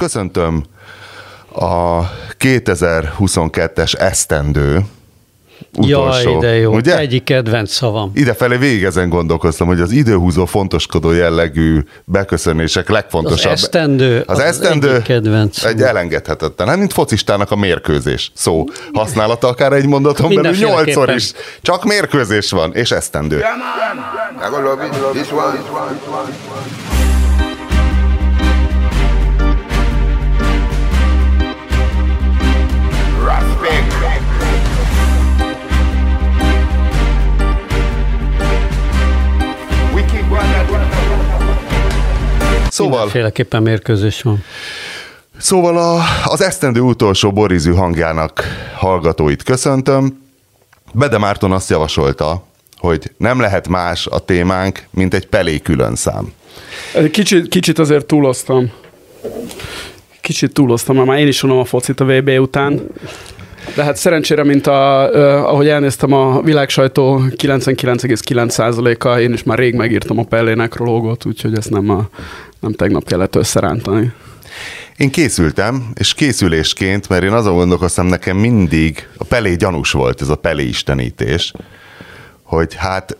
Köszöntöm a 2022-es esztendő utolsó. Jaj, de jó. Ugye? Egyik kedvenc szavam. Idefelé végig ezen gondolkoztam, hogy az időhúzó fontoskodó jellegű beköszönések legfontosabb. Az esztendő, Az, az esztendő egyik kedvenc. egy elengedhetetlen. Hát, mint focistának a mérkőzés szó használata akár egy mondaton belül Mindenféleképpen. nyolcszor is. Csak mérkőzés van, és esztendő. I gonna love it. Szóval, Mindenféleképpen mérkőzés van. szóval a, az esztendő utolsó borizű hangjának hallgatóit köszöntöm. Bede Márton azt javasolta, hogy nem lehet más a témánk, mint egy pelé külön szám. Kicsit, kicsit azért túloztam. Kicsit túloztam, mert már én is unom a focit a VB után. De hát szerencsére, mint a, ahogy elnéztem a világsajtó 99,9%-a, én is már rég megírtam a Pellé nekrológot, úgyhogy ezt nem, a, nem tegnap kellett összerántani. Én készültem, és készülésként, mert én azon gondolkoztam, nekem mindig a Pelé gyanús volt ez a Pelé istenítés, hogy hát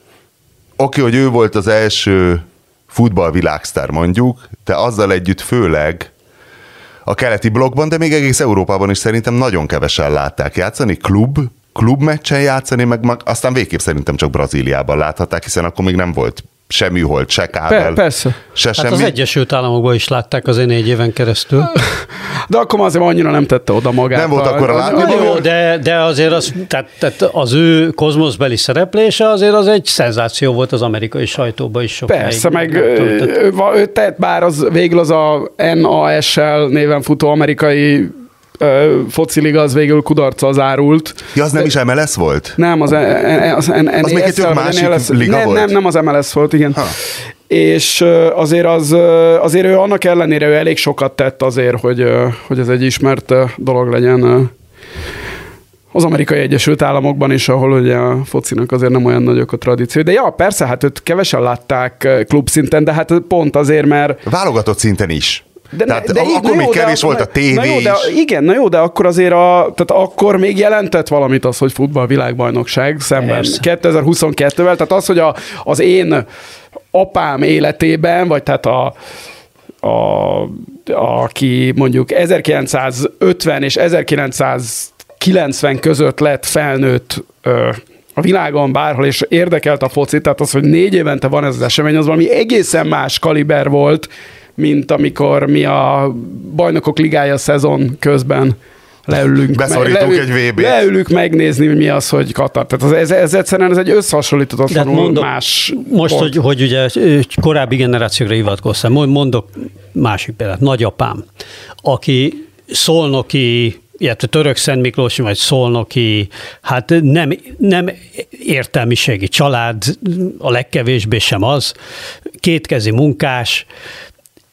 oké, hogy ő volt az első futballvilágsztár mondjuk, de azzal együtt főleg a keleti blokkban, de még egész Európában is szerintem nagyon kevesen látták játszani. Klub, klubmeccsen játszani, meg, meg aztán végképp szerintem csak Brazíliában láthatták, hiszen akkor még nem volt se műhold, se kábel, Per, persze. se Hát semmi. az Egyesült Államokban is látták az én négy éven keresztül. De akkor azért annyira nem tette oda magát. Nem volt a- akkora a- látni- jó, de, de azért az, tehát, tehát az ő kozmoszbeli szereplése azért az egy szenzáció volt az amerikai sajtóban is sokáig. Persze, meg ő, ő, ő tett, bár az végül az a NASL néven futó amerikai fociliga, az végül kudarca zárult. Ja, az nem is MLS volt? Nem, az, az, az, Az még egy másik liga nem, volt? Nem, nem az MLS volt, igen. Ha. És azért, az, azért ő annak ellenére ő elég sokat tett azért, hogy, hogy ez egy ismert dolog legyen az amerikai Egyesült Államokban is, ahol ugye a focinak azért nem olyan nagyok a tradíció. De ja, persze, hát őt kevesen látták ö, klubszinten, de hát pont azért, mert Válogatott szinten is. De, Tehát de így- akkor még jó, de kevés akkor- volt a tévé na jó, de. Igen, na jó, de akkor azért a, tehát akkor még jelentett valamit az, hogy futball világbajnokság szemben Persze. 2022-vel, tehát az, hogy a, az én apám életében, vagy tehát a, a, aki mondjuk 1950 és 1990 között lett felnőtt ö, a világon bárhol, és érdekelt a foci, tehát az, hogy négy évente van ez az esemény, az valami egészen más kaliber volt, mint amikor mi a bajnokok ligája szezon közben leülünk. Beszorítunk leül- egy VB-t. Leülünk megnézni, mi az, hogy Katar. Tehát ez, ez egyszerűen ez egy De összehasonlíthatatlanul mondok, más most, hogy, hogy ugye korábbi generációkra hivatkoztam, Mond- mondok másik példát, nagyapám, aki szolnoki, illetve török Szent Miklós, vagy szolnoki, hát nem, nem értelmiségi család, a legkevésbé sem az, kétkezi munkás,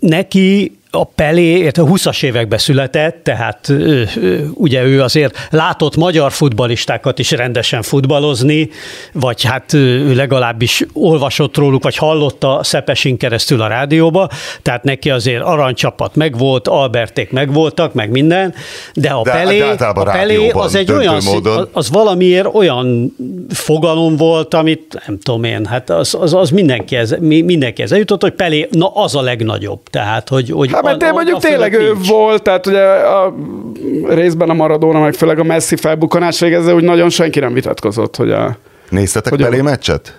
neki a Pelé, érte 20-as években született, tehát ö, ö, ugye ő azért látott magyar futbalistákat is rendesen futballozni, vagy hát ő legalábbis olvasott róluk, vagy hallotta Szepesin keresztül a rádióba, tehát neki azért aranycsapat megvolt, Alberték megvoltak, meg minden, de a De- Pelé, de a Pelé az egy olyan, módon. az valamiért olyan fogalom volt, amit nem tudom én, hát az, az, az mindenki, ez, mi- mindenki ez jutott, hogy Pelé, na az a legnagyobb, tehát, hogy, hogy Hát mert a- a- mondjuk a tényleg ő nincs. volt, tehát ugye a részben a Maradona, meg főleg a Messi felbukkanás végezze, úgy nagyon senki nem vitatkozott, hogy a... Néztetek Hogy a- Pelé meccset?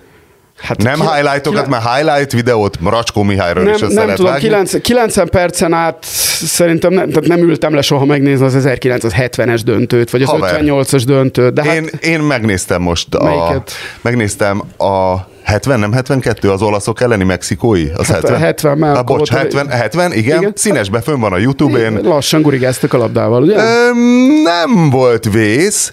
Hát Nem highlightokat, mert highlight videót Racskó Mihályról nem, is össze nem tudom, vágni. 9, 90 percen át szerintem nem, tehát nem ültem le soha megnézni az 1970-es döntőt, vagy az Haver. 58-as döntőt, de hát Én, én megnéztem most a... Melyiket? Megnéztem a 70, nem 72, az olaszok elleni mexikói? Az Hát 70? 70, mert Ah, bocs, volt a- 70, 70, igen, Igen. színesbe fönn van a Youtube-én. lassan gurigáztak a labdával, ugye? Nem volt vész,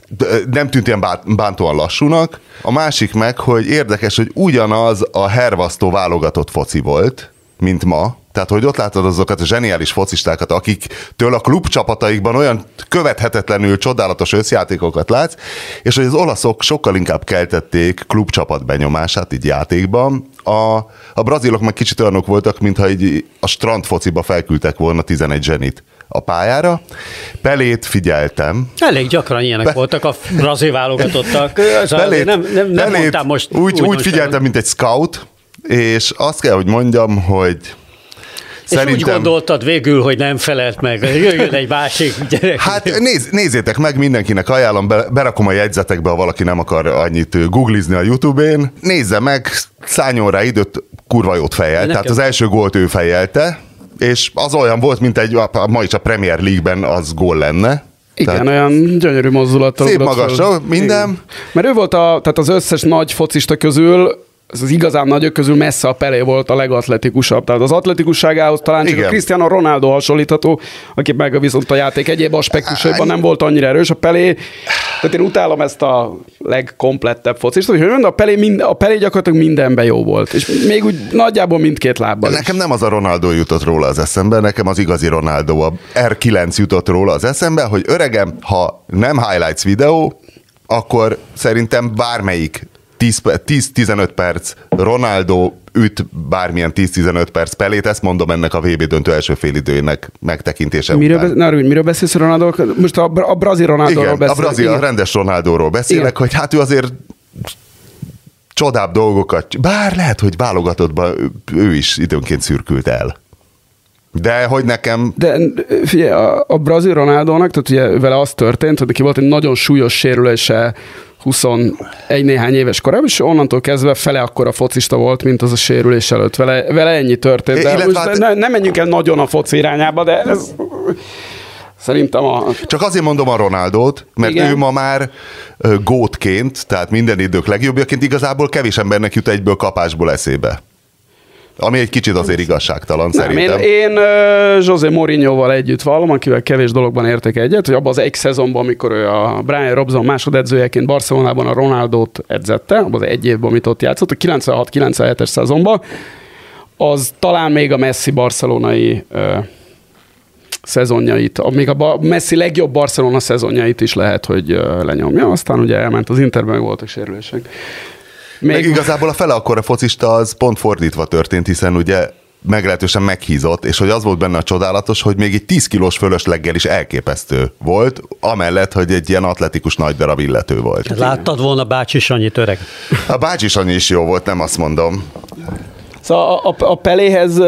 nem tűnt ilyen bántóan lassúnak. A másik meg, hogy érdekes, hogy ugyanaz a hervasztó válogatott foci volt, mint ma. Tehát, hogy ott látod azokat a zseniális focistákat, akiktől a klubcsapataikban olyan követhetetlenül csodálatos összjátékokat látsz, és hogy az olaszok sokkal inkább keltették klubcsapat benyomását így játékban. A, a brazilok meg kicsit olyanok voltak, mintha így a strandfociba felküldtek volna 11 zsenit a pályára. Pelét figyeltem. Elég gyakran ilyenek voltak a brazil válogatottak. Pelét, nem, nem, nem Pelét mondtam most úgy, úgy most figyeltem, mint egy scout, és azt kell, hogy mondjam, hogy és úgy gondoltad végül, hogy nem felelt meg, jöjjön egy másik gyerek. Hát néz, nézzétek meg, mindenkinek ajánlom, be, berakom a jegyzetekbe, ha valaki nem akar annyit googlizni a YouTube-én. Nézze meg, szálljon rá időt, kurva jót fejelt. Nekem- Tehát az első gólt ő fejelte, és az olyan volt, mint egy, ma is a Premier League-ben az gól lenne. Igen, Tehát olyan gyönyörű mozdulattal. Szép magasra, minden. Igen. Mert ő volt a, tehát az összes nagy focista közül, az az igazán nagyok közül messze a Pelé volt a legatletikusabb. Tehát az atletikusságához talán csak Igen. a Cristiano Ronaldo hasonlítható, aki meg viszont a játék egyéb aspektusaiban nem volt annyira erős. A Pelé, tehát én utálom ezt a legkomplettebb focist, hogy mondom, a Pelé, mind, a Pelé gyakorlatilag mindenben jó volt. És még úgy nagyjából mindkét lábbal is. Nekem nem az a Ronaldo jutott róla az eszembe, nekem az igazi Ronaldo, a R9 jutott róla az eszembe, hogy öregem, ha nem highlights videó, akkor szerintem bármelyik 10 pe- 10-15 perc Ronaldo üt bármilyen 10-15 perc pelét, ezt mondom ennek a VB döntő első félidőjének megtekintése Miről, után. be, arra, miről beszélsz Ronaldo? Most a, a brazil Ronaldo Igen, a brazil, a rendes Ronaldóról beszélek, Igen. hogy hát ő azért csodább dolgokat, bár lehet, hogy válogatottban ő, ő is időnként szürkült el. De hogy nekem De figyelj, a, a brazil Ronaldónak, tehát ugye vele az történt, hogy neki volt egy nagyon súlyos sérülése 21 néhány éves korában, és onnantól kezdve fele akkora focista volt, mint az a sérülés előtt. Vele, vele ennyi történt. De most hát- ne, nem menjünk el nagyon a foci irányába, de ez szerintem a... Csak azért mondom a Ronaldót, mert Igen. Ő ma már gótként, tehát minden idők legjobbjaként igazából kevés embernek jut egyből kapásból eszébe. Ami egy kicsit azért igazságtalan Nem, én, szerintem. én uh, José Mourinhoval együtt vallom, akivel kevés dologban értek egyet, hogy abban az egy szezonban, amikor ő a Brian Robson másodedzőjeként Barcelonában a Ronaldót edzette, abban az egy évben, amit ott játszott, a 96-97-es szezonban, az talán még a Messi barcelonai uh, szezonjait, még a Messi legjobb Barcelona szezonjait is lehet, hogy lenyomja. Aztán ugye elment az Interben, voltak sérülések. Meg igazából a fele akkora focista az pont fordítva történt, hiszen ugye meglehetősen meghízott, és hogy az volt benne a csodálatos, hogy még egy 10 kilós fölösleggel is elképesztő volt, amellett, hogy egy ilyen atletikus nagy darab illető volt. Láttad volna bácsi Sanyit öreg? A bácsi Sanyi is jó volt, nem azt mondom. Szóval a, a, a Peléhez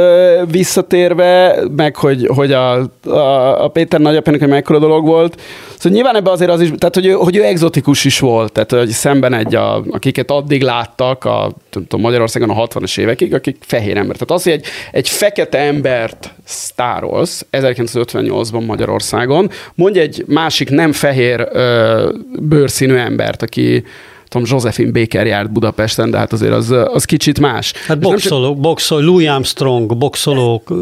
visszatérve, meg hogy, hogy a, a, a Péter nagyapjának egy mekkora dolog volt, szóval nyilván ebben azért az is, tehát hogy hogy ő exotikus is volt, tehát hogy szemben egy, a, akiket addig láttak a, tudom, Magyarországon a 60-as évekig, akik fehér ember. Tehát az, hogy egy, egy fekete embert sztárolsz 1958-ban Magyarországon, mondj egy másik nem fehér ö, bőrszínű embert, aki tudom, Josephine Baker járt Budapesten, de hát azért az, az kicsit más. Hát nem csak- boxolók, boxol, Louis Armstrong, boxolók.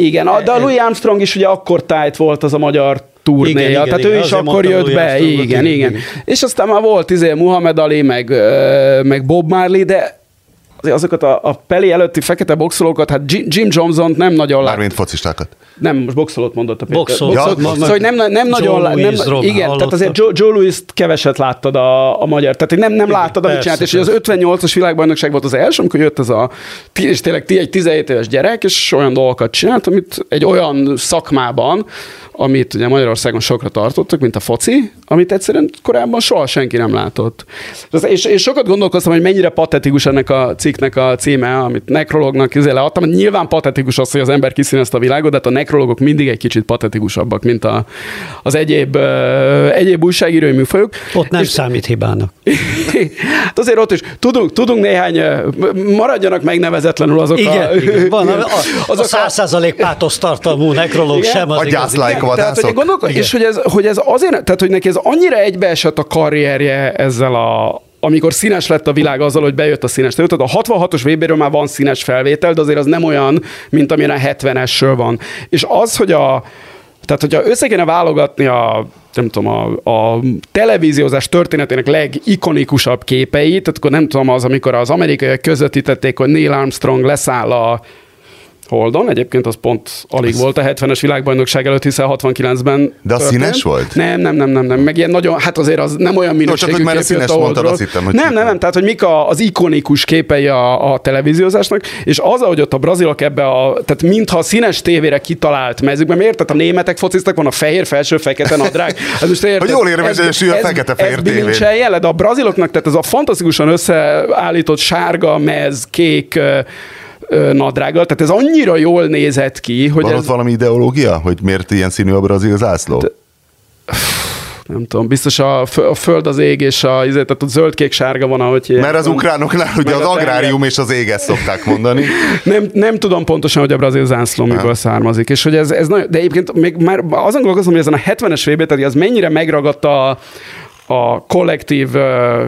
igen, de a Louis Armstrong is ugye akkor tájt volt az a magyar turnéja, Igen, igen, tehát igen, ő is akkor jött be, igen, igen, igen. És aztán már volt izé Muhammad Ali, meg, meg Bob Marley, de azokat a, a Peli előtti fekete boxolókat, hát Jim Jim Johnson nem nagyon lát. Mármint focistákat. Nem, most boxolót mondott a Péter. Boxolót. Boxolót. Ja, szóval, hogy nem, nem Joe nagyon lá- nem, Louis Igen, tehát hallottad? azért Joe, Joe Louis-t keveset láttad a, a magyar, tehát nem, nem láttad, amit persze, csinált, és az 58-as világbajnokság volt az első, amikor jött ez a, és tényleg ti egy 17 éves gyerek, és olyan dolgokat csinált, amit egy olyan szakmában, amit ugye Magyarországon sokra tartottak, mint a foci, amit egyszerűen korábban soha senki nem látott. És, és sokat gondolkoztam, hogy mennyire patetikus ennek a cikknek a címe, amit nekrolognak izé leadtam. Nyilván patetikus az, hogy az ember kiszínezte a világot, de hát a nekrologok mindig egy kicsit patetikusabbak, mint a, az egyéb, ö, egyéb újságírói műfajok. Ott nem És- számít hibának. Hát azért ott is tudunk, tudunk néhány, maradjanak megnevezetlenül azok a... Igen, igen. Van, a, a, azok a 100% pátosz tartalmú nekrológ Igen? sem az A igazi. gyászlájk Tehát, hogy gondolkod, és hogy ez, hogy ez azért, tehát hogy neki ez annyira egybeesett a karrierje ezzel a amikor színes lett a világ azzal, hogy bejött a színes terület. A 66-os VB-ről már van színes felvétel, de azért az nem olyan, mint amilyen a 70-esről van. És az, hogy a tehát, hogyha össze kéne válogatni a, nem tudom, a, a televíziózás történetének legikonikusabb képeit, tehát akkor nem tudom, az, amikor az amerikaiak közvetítették, hogy Neil Armstrong leszáll a Holdon, egyébként az pont alig volt a 70-es világbajnokság előtt, hiszen 69-ben De az történt. színes volt? Nem, nem, nem, nem, nem, meg ilyen nagyon, hát azért az nem olyan minőségű csak hogy már a színes a mondtad, azt hittem, hogy Nem, nem, nem, tehát hogy mik a, az ikonikus képei a, a televíziózásnak, és az, ahogy ott a brazilok ebbe a, tehát mintha a színes tévére kitalált mezőkben, miért? Tehát a németek fociztak, van a fehér, felső, fekete nadrág. Ez most érted, Hogy jól érvényesül a fekete-fehér ez tévén. de a braziloknak, tehát ez a fantasztikusan összeállított sárga, mez, kék nadrággal, tehát ez annyira jól nézett ki, hogy Van ez, ott valami ideológia, hogy miért ilyen színű a brazil zászló? nem tudom, biztos a, a föld az ég, és a, izé, tehát ott zöld-kék-sárga van, ahogy. Mert az ukránoknál ugye az a agrárium és az ég ezt szokták mondani. Nem, nem tudom pontosan, hogy a brazil zászló mikor származik, és hogy ez, ez nagyon, de egyébként még már azon gondolkozom, hogy ezen a 70-es vb tehát az mennyire megragadta a, a kollektív ö,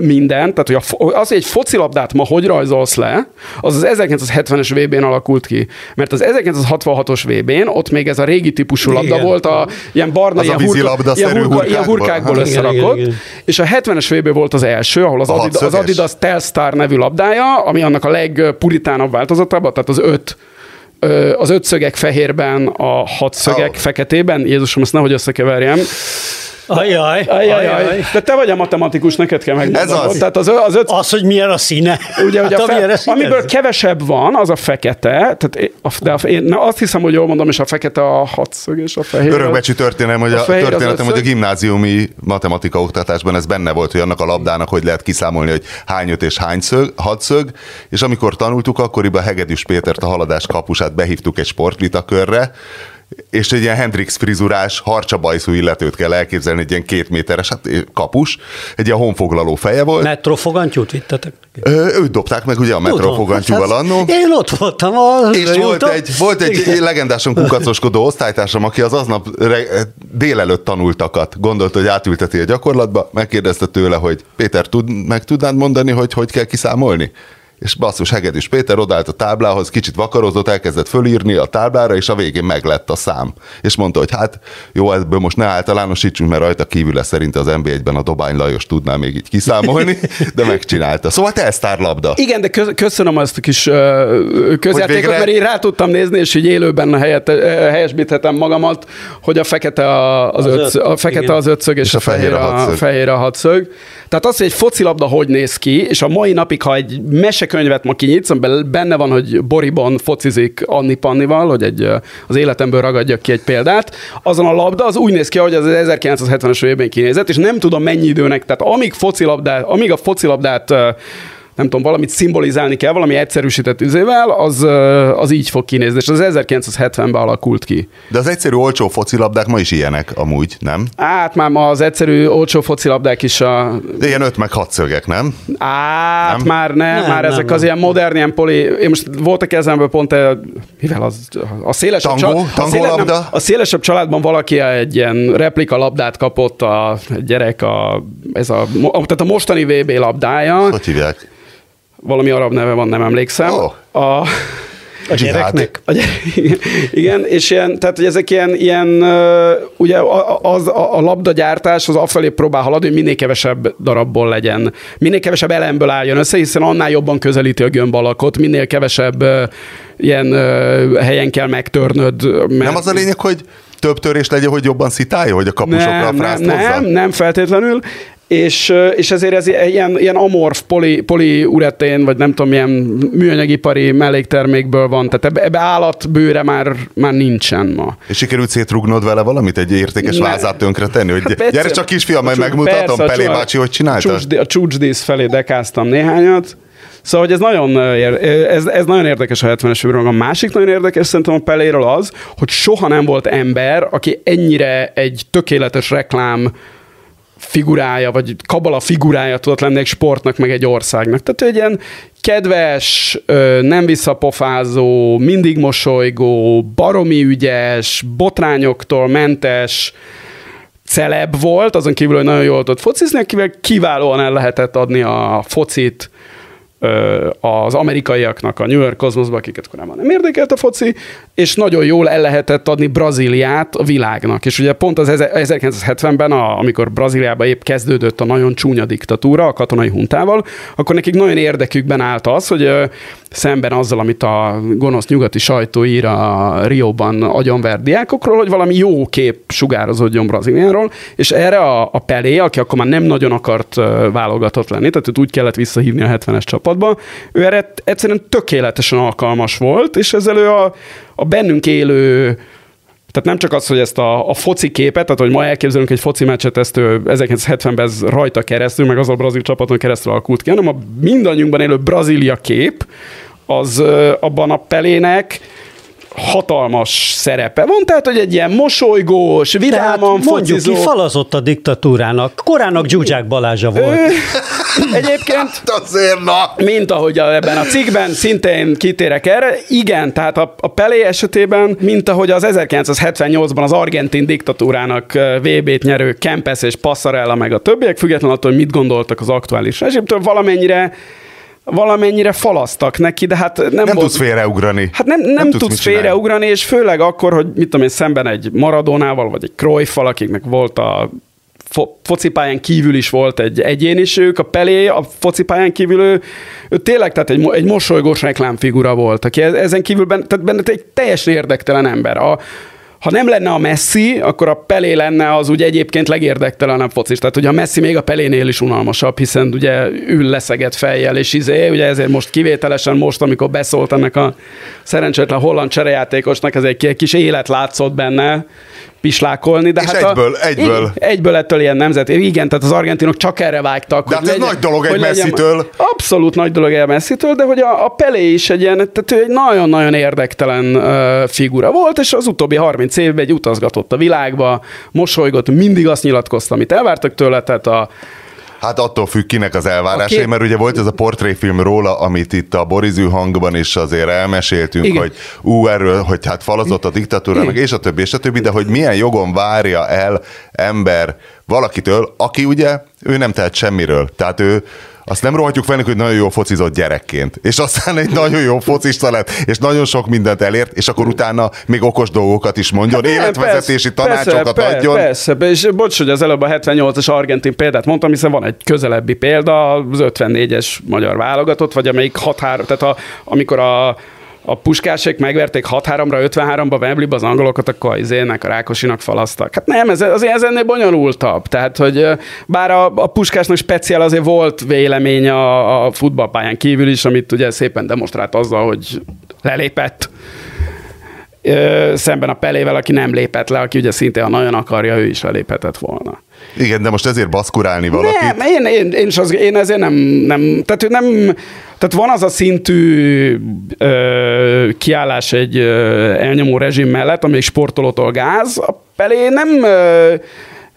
mindent, tehát hogy a, az, hogy egy focilabdát ma hogy rajzolsz le, az az 1970-es VB-n alakult ki. Mert az 1966-os VB-n ott még ez a régi típusú labda Igen. volt, a ilyen barna, Az a ilyen, hurka, vízilabda-szerű ilyen, hurka, ilyen hurkákból. hurkákból Igen, összerakott, igen, igen. és a 70-es VB volt az első, ahol az, A Adidas, az? Adidas Telstar nevű labdája, ami annak a legpuritánabb változatában, tehát az öt az ötszögek fehérben, a hatszögek Ó. feketében. Jézusom, ezt nehogy összekeverjem. Ajaj, Ajajaj. De te vagy a matematikus, neked kell megmondanod. Ez az. Tehát az, az öt, Az, hogy milyen a színe. Ugye, ugye hát, a fe, a színe. amiből kevesebb van, az a fekete, tehát de a, én na, azt hiszem, hogy jól mondom, és a fekete a hatszög, és a fehér. Örökbecsű történelem, hogy A a, történetem, hogy a gimnáziumi matematika oktatásban ez benne volt, hogy annak a labdának hogy lehet kiszámolni, hogy hány öt és hány szög, hatszög, és amikor tanultuk, akkoriban Hegedűs Pétert, a haladás kapusát behívtuk egy sportvitakörre, és egy ilyen Hendrix frizurás, harcsabajszú illetőt kell elképzelni, egy ilyen két méteres hát, kapus, egy ilyen honfoglaló feje volt. Metró fogantyút vittetek? Őt dobták meg ugye a metrofogantyúval hát annó. Én ott voltam. A És volt jutott. egy, volt egy Igen. legendásan kukacoskodó osztálytársam, aki az aznap re- délelőtt tanultakat gondolta, hogy átülteti a gyakorlatba, megkérdezte tőle, hogy Péter, tud, meg tudnád mondani, hogy hogy kell kiszámolni? És basszus, Hegedűs Péter odállt a táblához, kicsit vakarozott, elkezdett fölírni a táblára, és a végén meglett a szám. És mondta, hogy hát jó, ebből most ne általánosítsunk, mert rajta kívül szerint az NB1-ben a Dobány Lajos tudná még így kiszámolni, de megcsinálta. Szóval te labda. Igen, de köszönöm azt a kis közjátékot, végre- mert én rá tudtam nézni, és így élőben helyet, helyesbíthetem magamat, hogy a fekete a, az, Az öt, öt, a, fekete igen. az ötszög, és, És a, a fehér a a, hatszög. fehér a hatszög. Tehát az, hogy egy focilabda hogy néz ki, és a mai napig, ha egy mesekönyvet ma kinyitsz, amiben benne van, hogy Boriban focizik Anni Pannival, hogy egy, az életemből ragadjak ki egy példát, azon a labda az úgy néz ki, hogy az 1970-es évben kinézett, és nem tudom mennyi időnek, tehát amíg, focilabdát, amíg a focilabdát nem tudom, valamit szimbolizálni kell, valami egyszerűsített üzével, az, az így fog kinézni, és az 1970-ben alakult ki. De az egyszerű olcsó focilabdák ma is ilyenek amúgy, nem? Hát már ma az egyszerű olcsó focilabdák is a... De ilyen 5 meg 6 szögek, nem? Át, Nem? már nem, Nem, már nem, ezek nem. az ilyen modern, ilyen poli... Én most volt a kezemben pont, mivel az, a szélesebb, Tangó? a, Tangó széle- nem, labda? a szélesebb családban valaki egy ilyen replika labdát kapott a gyerek, a, ez a, tehát a mostani VB labdája, Hogy hívják? valami arab neve van, nem emlékszem. Ó. A, A gyereknek. A gy- Igen, és ilyen, tehát hogy ezek ilyen, ilyen ugye a- a- az, a, a labdagyártás az afelé próbál haladni, hogy minél kevesebb darabból legyen, minél kevesebb elemből álljon össze, hiszen annál jobban közelíti a gömb alakot, minél kevesebb ilyen helyen kell megtörnöd. Mert Nem az a lényeg, hogy több törés legyen, hogy jobban szitálja, hogy a kapusokra a nem, frászt nem, hozza? nem, nem feltétlenül, és, és ezért ez ilyen, ilyen amorf poli, poliuretén, vagy nem tudom, milyen műanyagipari melléktermékből van, tehát ebbe, ebbe állatbőre már, már nincsen ma. És sikerült szétrugnod vele valamit, egy értékes Ne. vázát tönkre tenni, hogy Hát gyere persze. csak kisfiam, majd megmutatom, persze, Pelé bácsi, hogy csinálta. a csúcsdísz felé dekáztam néhányat. Szóval, hogy ez nagyon, ér- ez, ez nagyon érdekes a 70-es években. A másik nagyon érdekes szerintem a Peléről az, hogy soha nem volt ember, aki ennyire egy tökéletes reklám figurája, vagy kabala figurája tudott lenni egy sportnak, meg egy országnak. Tehát egy ilyen kedves, nem visszapofázó, mindig mosolygó, baromi ügyes, botrányoktól mentes, celeb volt, azon kívül, hogy nagyon jól tudott focizni, akivel kiválóan el lehetett adni a focit az amerikaiaknak a New York Cosmosba, akiket korábban nem érdekelt a foci, és nagyon jól el lehetett adni Brazíliát a világnak. És ugye pont az eze- 1970-ben, a, amikor Brazíliában épp kezdődött a nagyon csúnya diktatúra a katonai huntával, akkor nekik nagyon érdekükben állt az, hogy, szemben azzal, amit a gonosz nyugati sajtó ír a Rióban agyonvert diákokról, hogy valami jó kép sugározódjon Brazíliáról, és erre a, a Pelé, aki akkor már nem nagyon akart válogatott lenni, tehát őt úgy kellett visszahívni a 70-es csapatba, ő erre egyszerűen tökéletesen alkalmas volt, és ezzel ő a, a bennünk élő tehát nem csak az, hogy ezt a, a foci képet, tehát hogy ma elképzelünk egy foci meccset, ezt ő 1970-ben ez rajta keresztül, meg az a brazil csapaton keresztül alakult ki, hanem a mindannyiunkban élő Brazília kép, az abban a pelének hatalmas szerepe van, tehát hogy egy ilyen mosolygós, vidáman tehát mondjuk focizó. ki, falazott a diktatúrának. Korának Zsuzsák Balázsa volt. Egyébként, hát azért na. mint ahogy a, ebben a cikkben szintén kitérek erre, igen, tehát a, a Pelé esetében, mint ahogy az 1978-ban az argentin diktatúrának VB-t nyerő Kempes és Passarella meg a többiek, függetlenül attól, hogy mit gondoltak az aktuális rezsimtől, valamennyire valamennyire falasztak neki, de hát nem, nem volt, tudsz félreugrani. Hát nem, nem, nem tudsz, tudsz félreugrani, és főleg akkor, hogy mit tudom én, szemben egy Maradónával, vagy egy Cruyffal, akiknek volt a fo- focipályán kívül is volt egy egyénisük, a Pelé a focipályán kívül ő, ő tényleg tehát egy, egy mosolygós reklámfigura volt, aki ezen kívül benne, tehát benne egy teljesen érdektelen ember. A, ha nem lenne a Messi, akkor a Pelé lenne az úgy egyébként legérdektelenebb focis. Tehát ugye a Messi még a Pelénél is unalmasabb, hiszen ugye ül leszeget fejjel, és izé, ugye ezért most kivételesen most, amikor beszólt ennek a szerencsétlen holland cserejátékosnak, ez egy kis élet látszott benne, pislákolni. De és hát egyből, a, egyből. Egyből ettől ilyen nemzet. Igen, tehát az argentinok csak erre vágtak. De hát ez legyen, nagy dolog egy messzitől. Abszolút nagy dolog egy messzitől, de hogy a, a Pelé is egy ilyen, tehát ő egy nagyon-nagyon érdektelen uh, figura volt, és az utóbbi 30 évben egy utazgatott a világba, mosolygott, mindig azt nyilatkozta, amit elvártak tőle, tehát a, Hát attól függ kinek az elvárásai, két... mert ugye volt ez a portréfilm róla, amit itt a Borizű hangban is azért elmeséltünk, Igen. hogy ú, erről, hogy hát falazott a diktatúra, meg és a többi, és a többi, de hogy milyen jogon várja el ember valakitől, aki ugye, ő nem tehet semmiről. Tehát ő, azt nem rohatjuk fel, hogy nagyon jó focizott gyerekként. És aztán egy nagyon jó focista lett, és nagyon sok mindent elért, és akkor utána még okos dolgokat is mondjon, hát, életvezetési persze, tanácsokat persze, adjon. Persze, és bocs, hogy az előbb a 78-as argentin példát mondtam, hiszen van egy közelebbi példa, az 54-es magyar válogatott, vagy amelyik 6 tehát a, amikor a a puskásék megverték 6-3-ra, 53-ba Wembleybe az angolokat, akkor az ének, a Rákosinak falasztak. Hát nem, ez, azért ez ennél bonyolultabb. Tehát, hogy bár a, a puskásnak speciál azért volt vélemény a, a futballpályán kívül is, amit ugye szépen demonstrált azzal, hogy lelépett szemben a Pelével, aki nem lépett le, aki ugye szintén, ha nagyon akarja, ő is leléphetett volna. Igen, de most ezért baszkurálni valakit. Nem, én, én, én, az, én ezért nem, nem, tehát nem, tehát van az a szintű ö, kiállás egy ö, elnyomó rezsim mellett, amelyik sportolótól gáz, a Pelé nem ö,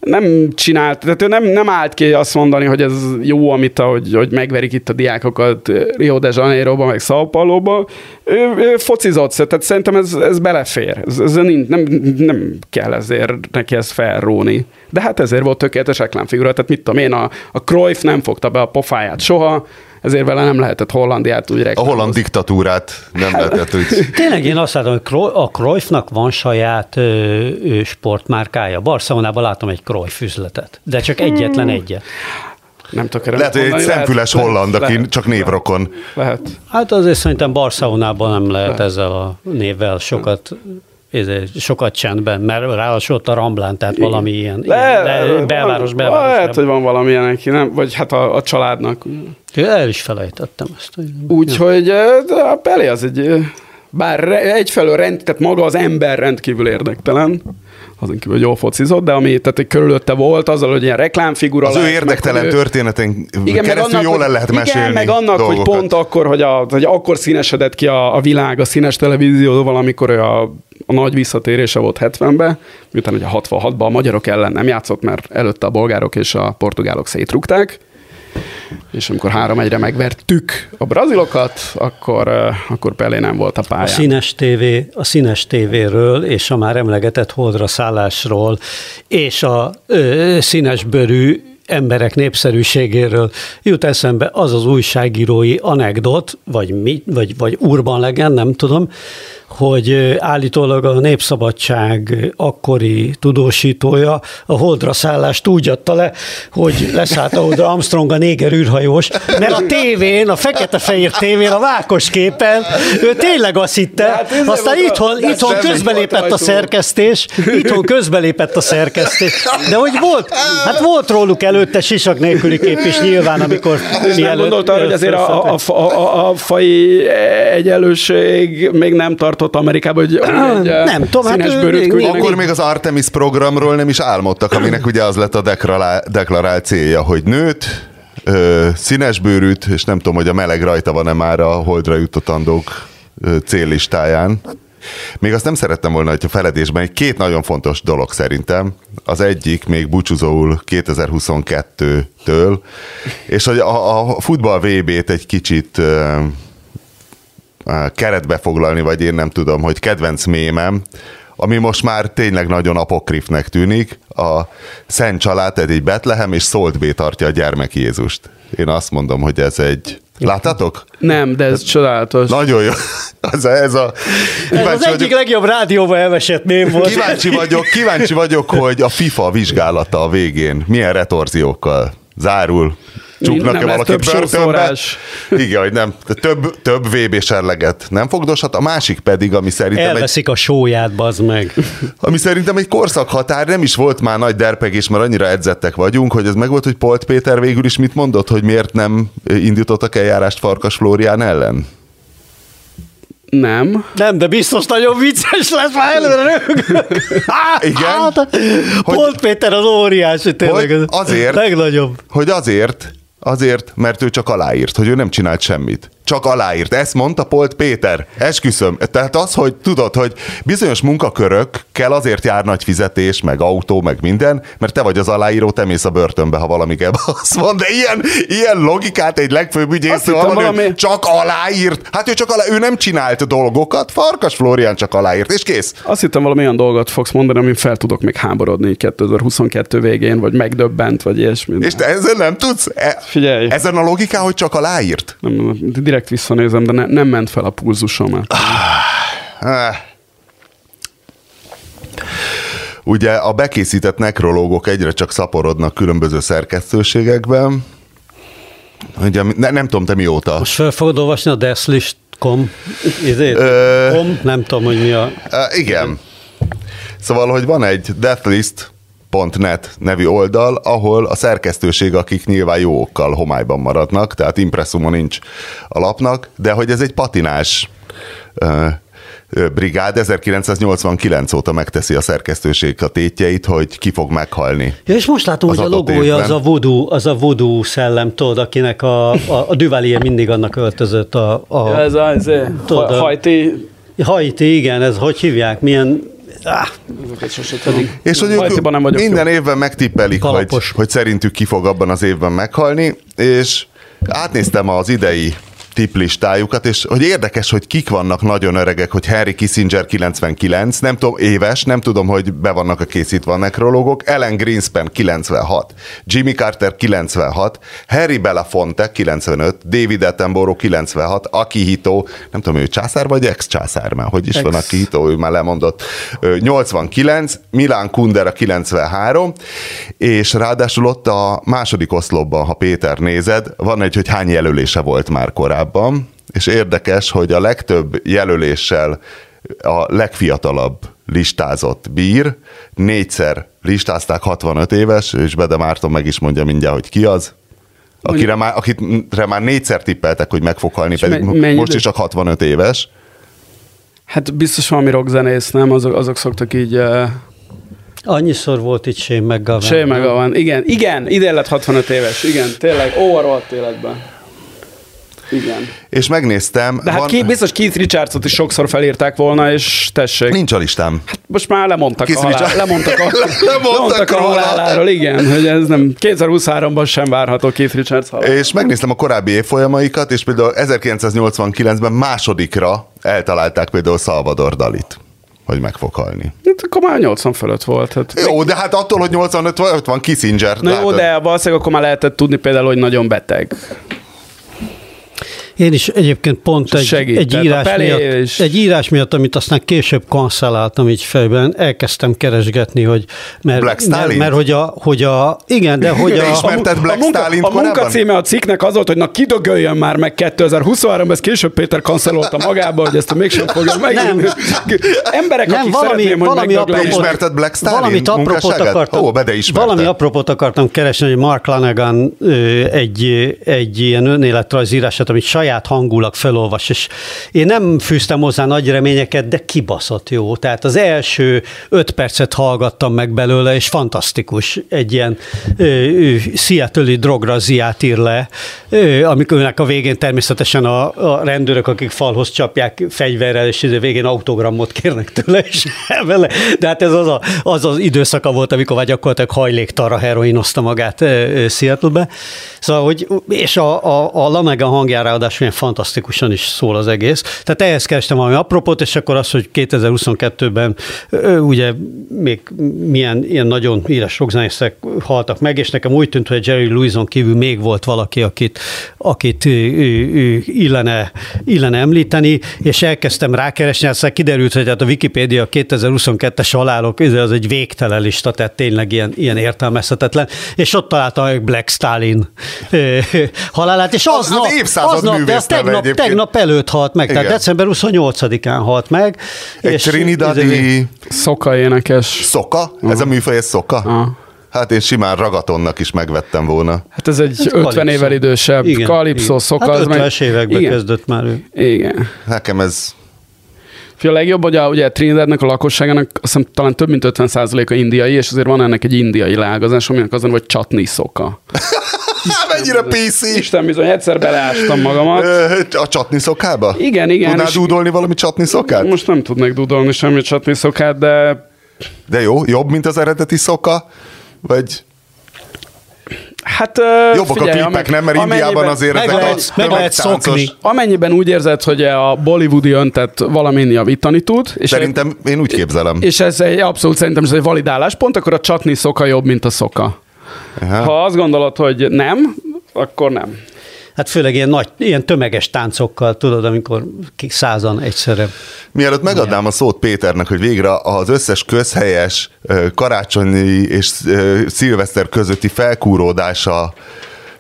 nem csinált, tehát ő nem, nem állt ki azt mondani, hogy ez jó, amit hogy, hogy megverik itt a diákokat Rio de Janeiro-ba, meg Sao Paulo-ba. Ő, ő focizott, tehát szerintem ez, ez belefér. Ez, ez nem, nem, nem kell ezért neki ezt felróni. De hát ezért volt tökéletes reklámfigura, tehát mit tudom én, a, a Cruyff nem fogta be a pofáját soha, ezért vele nem lehetett Hollandiát úgy reklámozni. A holland diktatúrát nem hát- lehetett úgy. Tényleg én azt látom, hogy a Cruyffnak van saját ö, sportmárkája. Barcelonában látom egy Cruyff üzletet, de csak egyetlen hmm. egyet. Nem tudok Lehet, hogy egy szemfüles lehet, holland, aki lehet, csak névrokon. Lehet. Hát azért szerintem Barcelonában nem lehet, lehet. ezzel a névvel sokat sokat csendben, mert ráadásul ott a Ramblán, tehát Igen. valami ilyen, Le, ilyen belváros, belváros. Lehet, hogy van valami ilyen, nem, vagy hát a, a családnak. El is felejtettem ezt. Úgyhogy a Pelé az egy, bár egyfelől rend, tehát maga az ember rendkívül érdektelen, azon kívül, hogy jól focizott, de ami tehát körülötte volt, azzal, hogy ilyen reklámfigura Az lett, ő érdektelen történeten igen, keresztül annak, jól el lehet igen, mesélni meg annak, dolgokat. hogy pont akkor, hogy, a, hogy akkor színesedett ki a, a világ a színes televízióval, amikor ő a, a nagy visszatérése volt 70-ben, miután ugye 66-ban a magyarok ellen nem játszott, mert előtte a bolgárok és a portugálok szétrugták, és amikor három egyre megvertük a brazilokat, akkor, akkor Pelé nem volt a pályán. A színes, TV, a színes tévéről és a már emlegetett holdra szállásról és a ö, színes bőrű emberek népszerűségéről jut eszembe az az újságírói anekdot, vagy, mi, vagy, vagy urban legend, nem tudom, hogy állítólag a Népszabadság akkori tudósítója a holdra szállást úgy adta le, hogy leszállt a holdra Armstrong a néger űrhajós, mert a tévén, a fekete-fehér tévén, a vákos képen, ő tényleg azt hitte, Hát aztán a- itthon, itthon közbelépett a szerkesztés, itthon közbelépett a szerkesztés, de hogy volt, hát volt róluk előtte sisak nélküli kép is nyilván, amikor nem gondolta, hogy azért a, a, a, a, a fai egyenlőség még nem tartott Amerikában, hogy hogy egy Nem tudom, hát színes még- küldjenek. Akkor még az Artemis programról nem is álmodtak, aminek ugye az lett a deklará- deklarált célja, hogy nőt, ö, színes bőrűt, és nem tudom, hogy a meleg rajta van-e már a holdra jutotandók céllistáján. Még azt nem szerettem volna, hogyha feledésben egy két nagyon fontos dolog szerintem. Az egyik még búcsúzóul 2022-től, és hogy a, a futball VB-t egy kicsit keretbe foglalni, vagy én nem tudom, hogy kedvenc mémem, ami most már tényleg nagyon apokrifnek tűnik, a Szent Család egy Betlehem, és Salt Bay tartja a gyermek Jézust. Én azt mondom, hogy ez egy... Láttatok? Nem, de ez csodálatos. Nagyon jó. Ez a, ez a Ez az kíváncsi, egyik vagyok, legjobb rádióban elvesett mém volt. kíváncsi, vagyok, kíváncsi vagyok, hogy a FIFA vizsgálata a végén milyen retorziókkal zárul. Csuknak-e Nem lesz valaki több börtönbe? Igen, hogy nem. Több, több VB serleget nem fogdoshat. A másik pedig, ami szerintem egy Elveszik a sóját, bazd meg. Ami szerintem egy korszakhatár, nem is volt már nagy derpegés, mert annyira edzettek vagyunk, hogy ez meg volt, hogy Polt Péter végül is mit mondott, hogy miért nem indítottak eljárást Farkas Flórián ellen? Nem. Nem, de biztos nagyon vicces lesz, már előre. Igen? Hát, Polt Péter az óriási, tényleg. Hogy az azért- Legnagyobb. Hogy azért, azért, mert ő csak aláírt, hogy ő nem csinált semmit. Csak aláírt. Ezt mondta Polt Péter. Esküszöm. Tehát az, hogy tudod, hogy bizonyos munkakörökkel azért jár nagy fizetés, meg autó, meg minden, mert te vagy az aláíró, te mész a börtönbe, ha valami kell. Azt mond, de ilyen, ilyen logikát egy legfőbb ügyész valami, csak aláírt. Hát ő csak alá, ő nem csinált dolgokat, Farkas Flórián csak aláírt, és kész. Azt hittem valami olyan dolgot fogsz mondani, amin fel tudok még háborodni 2022 végén, vagy megdöbbent, vagy ilyesmi. És te ezzel nem tudsz? E, Figyelj. Ezen a logikán, hogy csak aláírt? Nem, direkt visszanézem, de ne, nem ment fel a pulzusom. Ah. Ugye a bekészített nekrológok egyre csak szaporodnak különböző szerkesztőségekben. Ugye, ne, nem tudom, te mióta. Most fel fogod olvasni a deathlist.com? Ö- Com? Nem tudom, hogy mi a... Uh, igen. Szóval, hogy van egy deathlist.net nevű oldal, ahol a szerkesztőség, akik nyilván jó okkal homályban maradnak, tehát impresszuma nincs a lapnak, de hogy ez egy patinás brigád 1989 óta megteszi a szerkesztőség a tétjeit, hogy ki fog meghalni. Ja, és most látom, Az hogy a logója az a voodoo, az a voodoo szellem, tudod, akinek a, a, a Duvalier mindig annak öltözött a, a Ez az, ez Tudod, a- hajti, Haiti, igen, ez hogy hívják, milyen... Ah. És hogy ők Hajtiban nem minden jó. évben megtippelik, hogy, hogy szerintük ki fog abban az évben meghalni, és átnéztem az idei tiplistájukat, és hogy érdekes, hogy kik vannak nagyon öregek, hogy Harry Kissinger 99, nem tudom, éves, nem tudom, hogy be vannak a készítve a nekrológok, Ellen Greenspan 96, Jimmy Carter 96, Harry Belafonte 95, David Attenborough 96, Akihito, nem tudom, ő császár vagy ex-császár már, hogy is van Ex. Akihito, ő már lemondott, Ö, 89, Milán Kundera 93, és ráadásul ott a második oszlopban, ha Péter nézed, van egy, hogy hány jelölése volt már korábban, és érdekes, hogy a legtöbb jelöléssel a legfiatalabb listázott bír, négyszer listázták 65 éves, és Bede Márton meg is mondja mindjárt, hogy ki az, akire már, akire már négyszer tippeltek, hogy meg fog halni, pedig me- mennyi most is csak 65 éves. Hát biztos valami rockzenész, nem? Azok, azok szoktak így... Uh, annyiszor volt itt Shane. Sej meg van. Igen, igen, idén lett 65 éves. Igen, tényleg, óvarolt életben. Igen. És megnéztem, De hát van, ki, biztos Keith Richardsot is sokszor felírták volna, és tessék. nincs a listám. Most már lemondtak Keith a, halál, Richards- lemondtak a, Lemondtak a haláláról, igen, hogy ez nem 2023-ban sem várható Keith Richards halál. És megnéztem a korábbi évfolyamaikat, és például 1989-ben másodikra eltalálták például Salvador Dalit, hogy meg fog halni. Hát akkor már 80 fölött volt. Hát. Jó, de hát attól, hogy 85 vagy, ott van Kissinger. Na jó, látod? de valószínűleg akkor már lehetett tudni például, hogy nagyon beteg. Én is egyébként pont egy, Segít. egy, a írás miatt, is- egy írás miatt, amit aztán később kanszelláltam így fejben, elkezdtem keresgetni, hogy mert, Black mert, Stalin? mert hogy, a, hogy a, igen, de hogy a, ismerted Black a munka, Stalint a munka címe a cikknek az volt, hogy na kidögöljön már meg 2023 ez később Péter kancelolta magába, hogy ezt mégsem fogja meg. Nem. Emberek, Nem, akik valami, szeretném, hogy valami. Te apropót, ismerted Black Stalin valamit apropót akartam, Ó, valami apropót akartam keresni, hogy Mark Lanegan ö, egy, egy ilyen önéletrajzírását, amit saját hangulag felolvas, és én nem fűztem hozzá nagy reményeket, de kibaszott jó. Tehát az első öt percet hallgattam meg belőle, és fantasztikus. Egy ilyen ö, Seattle-i drograziát ír le, ö, amikőnek a végén természetesen a, a rendőrök, akik falhoz csapják fegyverrel, és izé végén autogramot kérnek tőle, és vele. De hát ez az, a, az az időszaka volt, amikor vagy gyakorlatilag hajléktalra heroinozta magát ö, ö, Seattle-be. Szóval, hogy, és a, a, a Lamegan hangjára ráadásul ilyen fantasztikusan is szól az egész. Tehát ehhez kerestem valami apropót, és akkor az, hogy 2022-ben ö, ugye még milyen ilyen nagyon híres rockzenészek haltak meg, és nekem úgy tűnt, hogy Jerry Louison kívül még volt valaki, akit, akit ö, illene, illene említeni, és elkezdtem rákeresni, aztán kiderült, hogy hát a Wikipédia 2022-es halálok, ez az egy végtelen lista, tehát tényleg ilyen, ilyen értelmezhetetlen, és ott találtam meg Black Stalin halálát, és Az- aznap, az évszázad aznap, de az tegnap, egyébként. tegnap előtt halt meg, tehát Igen. december 28-án halt meg. Egy és- izé- Trinidadi Szoka énekes. szoka? Ez a műfaj, ez szoka? Aha. Hát én simán ragatonnak is megvettem volna. Hát ez egy Hát 50 Calypso. évvel idősebb. Igen, Kalipszó, igen. szoka. Hát az meg- 50-es években igen. kezdett már ő. Igen. Nekem ez Fia, a legjobb, hogy a, ugye Trinidadnak a lakosságának azt hiszem talán több mint 50%-a indiai, és azért van ennek egy indiai leágazás, aminek azon, hogy csatni szoka. Mennyire PC! Isten bizony, egyszer beleástam magamat. A csatni szokába? Igen, igen, Tudnád és- dúdolni valami csatni szokát? Most nem tudnék dudolni semmi csatni szokát, de De jó, jobb, mint az eredeti szoka? Vagy hát jobbak figyelj, a klipek, nem? Mert Indiában azért meg ezek lehet- a meg lehet szokni. Amennyiben úgy érzed, hogy a bollywoodi öntet valamin javítani tud, és, Szerintem én úgy képzelem. és ez egy abszolút szerintem ez egy valid álláspont, akkor a csatni szoka jobb, mint a szoka. Aha. Ha azt gondolod, hogy nem, akkor nem. Hát főleg ilyen nagy, ilyen tömeges táncokkal, tudod, amikor százan egyszerre. Mielőtt megadnám a szót Péternek, hogy végre az összes közhelyes karácsonyi és szilveszter közötti felkúródása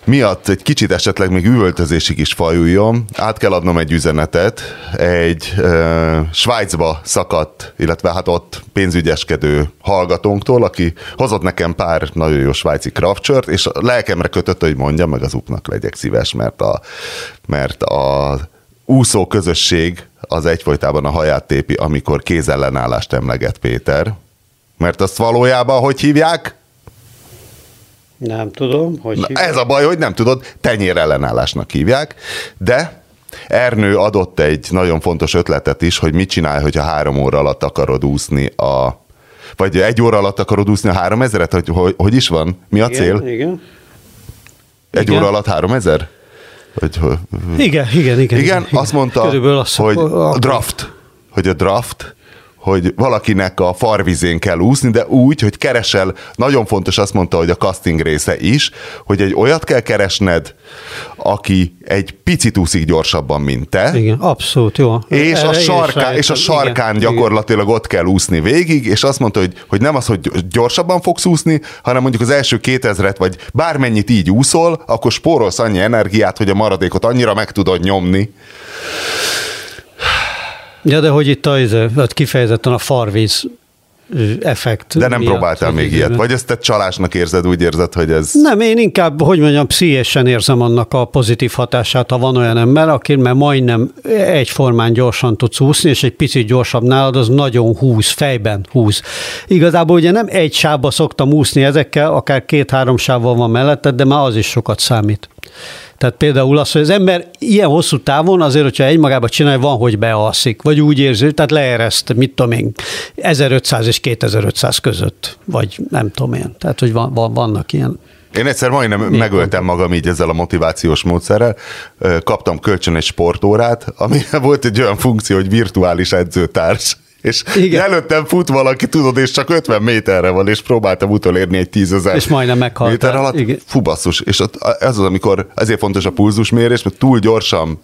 miatt egy kicsit esetleg még üvöltözésig is fajuljon, át kell adnom egy üzenetet egy ö, Svájcba szakadt, illetve hát ott pénzügyeskedő hallgatónktól, aki hozott nekem pár nagyon jó svájci krapcsört, és a lelkemre kötött, hogy mondjam, meg az upnak legyek szíves, mert a, mert a úszó közösség az egyfolytában a haját tépi, amikor kézellenállást emleget Péter. Mert azt valójában hogy hívják? Nem tudom, hogy Na, hívják. ez a baj, hogy nem tudod, tenyérellenállásnak hívják, de Ernő adott egy nagyon fontos ötletet is, hogy mit csinálj, hogyha három óra alatt akarod úszni a vagy egy óra alatt akarod úszni a három ezeret, hogy, hogy, hogy is van? Mi a cél? Igen, igen. Egy igen. óra alatt három ezer? Hogy, hogy, Igen, igen, igen. igen, azt mondta, Körülbelül azt, hogy a draft, hogy a draft, hogy valakinek a farvizén kell úszni, de úgy, hogy keresel, nagyon fontos azt mondta, hogy a casting része is, hogy egy olyat kell keresned, aki egy picit úszik gyorsabban, mint te, Igen, abszolút, jó. és Erre a, sarkán, és a sarkán Igen, gyakorlatilag ott kell úszni végig, és azt mondta, hogy, hogy nem az, hogy gyorsabban fogsz úszni, hanem mondjuk az első 2000-et, vagy bármennyit így úszol, akkor spórolsz annyi energiát, hogy a maradékot annyira meg tudod nyomni. Ja, de hogy itt a, ott kifejezetten a farvíz effekt. De nem miatt, próbáltál még ilyet. Vagy ezt te csalásnak érzed, úgy érzed, hogy ez... Nem, én inkább, hogy mondjam, pszichésen érzem annak a pozitív hatását, ha van olyan ember, aki mert majdnem egyformán gyorsan tudsz úszni, és egy picit gyorsabb nálad, az nagyon húz, fejben húz. Igazából ugye nem egy sávba szoktam úszni ezekkel, akár két-három sávval van melletted, de már az is sokat számít. Tehát például az, hogy az ember ilyen hosszú távon azért, hogyha egymagába csinálja, van, hogy bealszik, vagy úgy érzi, tehát leereszt, mit tudom én, 1500 és 2500 között, vagy nem tudom én. Tehát, hogy van, van, vannak ilyen Én egyszer majdnem megöltem magam így ezzel a motivációs módszerrel. Kaptam kölcsön egy sportórát, ami volt egy olyan funkció, hogy virtuális edzőtárs. És Igen. Előttem fut valaki, tudod, és csak 50 méterre van, és próbáltam utolérni egy tízezer És majdnem meghaltál. méter alatt. Igen. Fú, basszus. És ott ez az, amikor ezért fontos a pulzusmérés, mert túl gyorsan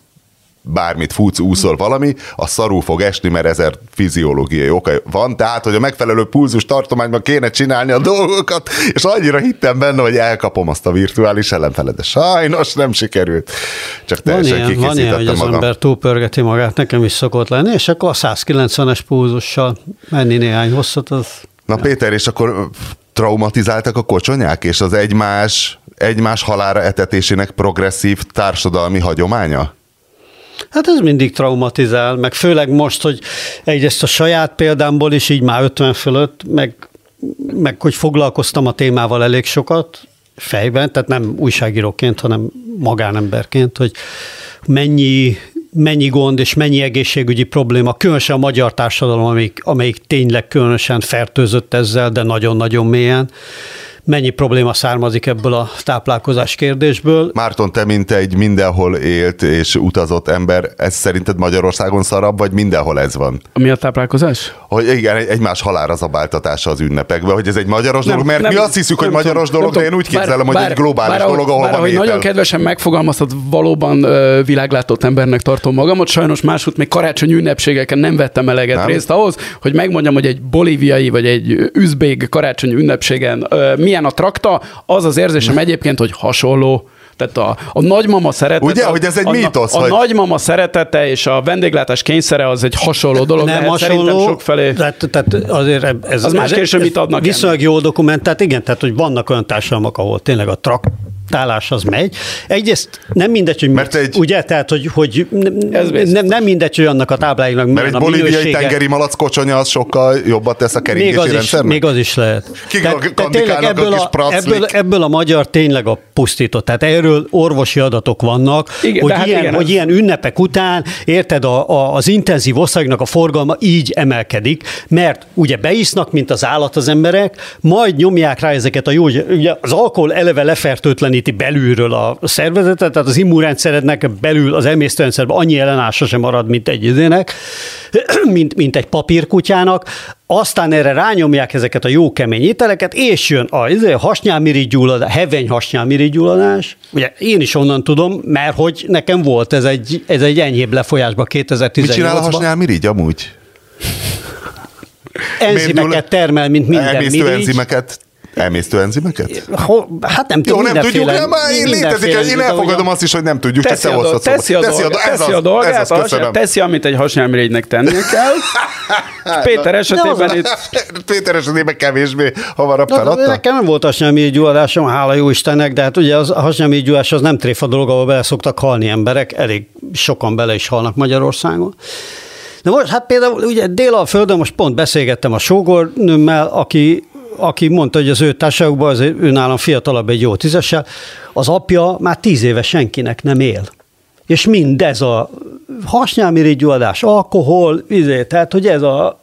bármit futsz, úszol valami, a szarú fog esni, mert ezer fiziológiai oka van, tehát, hogy a megfelelő pulzus tartományban kéne csinálni a dolgokat, és annyira hittem benne, hogy elkapom azt a virtuális ellenfelet, de sajnos nem sikerült. Csak Van teljesen ilyen, van ilyen, hogy az magam. ember túlpörgeti magát, nekem is szokott lenni, és akkor a 190-es pulzussal menni néhány hosszat, az Na Péter, és akkor traumatizáltak a kocsonyák, és az egymás, egymás halára etetésének progresszív társadalmi hagyománya? Hát ez mindig traumatizál, meg főleg most, hogy egyrészt a saját példámból is így már 50 fölött, meg, meg hogy foglalkoztam a témával elég sokat fejben, tehát nem újságíróként, hanem magánemberként, hogy mennyi, mennyi gond és mennyi egészségügyi probléma, különösen a magyar társadalom, amelyik, amelyik tényleg különösen fertőzött ezzel, de nagyon-nagyon mélyen, mennyi probléma származik ebből a táplálkozás kérdésből. Márton, te mint egy mindenhol élt és utazott ember, ez szerinted Magyarországon szarabb, vagy mindenhol ez van? Ami a táplálkozás? Hogy igen, egy- egymás halára zabáltatása az ünnepekben, hogy ez egy magyaros Nem, dolog, mert nem, mi azt hiszük, hogy magyaros dolog, nem de én úgy képzelem, hogy Bár- egy globális bár, dolog, ahol bár, van ahogy étel. nagyon kedvesen megfogalmaztad, valóban ö, világlátott embernek tartom magamat. Sajnos máshogy még karácsony ünnepségeken nem vettem eleget Nem? részt ahhoz, hogy megmondjam, hogy egy bolíviai vagy egy üzbég karácsonyi ünnepségen ö, milyen a trakta, az az érzésem egyébként, hogy hasonló. Tehát a, a nagymama szeretete... Ugye, hogy ez egy a, mítosz, A, hogy- a nagymama szeretete és a vendéglátás kényszere az egy hasonló dolog. nem lehet szerintem hasonló, sok felé. tehát, tehát azért ez, Az más ez, kérdés, mit adnak Viszonylag jó dokumentált, igen, tehát hogy vannak olyan társadalmak, ahol tényleg a traktálás az megy. Egyrészt nem mindegy, hogy Mert mit, egy- ugye, tehát hogy, hogy Ez nem, nem, nem mindegy, hogy annak a tábláinak Mert egy a bolíviai minősége. tengeri malac kocsonya az sokkal jobbat tesz a még keringési az, is, rendszernek? még az is lehet. Kik Tehát- a- tehát tényleg a ebből a, praclik? ebből, ebből a magyar tényleg a pusztított. Tehát erről orvosi adatok vannak, Igen, hogy, hát ilyen, igen, hogy ez- ilyen ünnepek után, érted, a, a, az intenzív országnak a forgalma így emelkedik, mert ugye beisznak, mint az állat az emberek, majd nyomják rá ezeket a jó, ugye az alkohol eleve lefertőtleníti belülről a szervezetet, tehát az immunrendszerednek belül az emésztőrendszerben annyi ellenállása sem marad, mint egy izének, mint, mint egy papírkutyának, aztán erre rányomják ezeket a jó kemény ételeket, és jön a izé, hasnyálmirigygyulladás, heveny hasnyálmirigygyulladás. Ugye én is onnan tudom, mert hogy nekem volt ez egy, ez egy enyhébb lefolyásban Mit csinál a 2018-ban. hasnyálmirigy amúgy? Enzimeket termel, mint minden mirigy. enzimeket? Elmésztő enzimeket? Ho, hát nem Jó, tudom, nem tudjuk, nem, már én létezik, én elfogadom azt is, hogy nem tudjuk, csak Teszi te dolg, hoztad szóba. teszi a, Teszi a, dolg, do- ez teszi az, a dolgát, ez az, az, köszönöm. teszi, amit egy hasnyálmirigynek tennie kell. Péter esetében itt Péter esetében kevésbé hamarabb feladta? Nekem nem volt hasnyálmi gyulladásom, hála jó Istennek, de hát ugye az, a hasnyálmi gyulladás az nem tréfa dolog, ahol bele szoktak halni emberek, elég sokan bele is halnak Magyarországon. De most hát például ugye Dél-Alföldön most pont beszélgettem a sógornőmmel, aki aki mondta, hogy az ő társaságokban, az ő nálam fiatalabb egy jó tízessel, az apja már tíz éve senkinek nem él. És mindez a hasnyálmirigygyulladás, alkohol, izé, tehát hogy ez a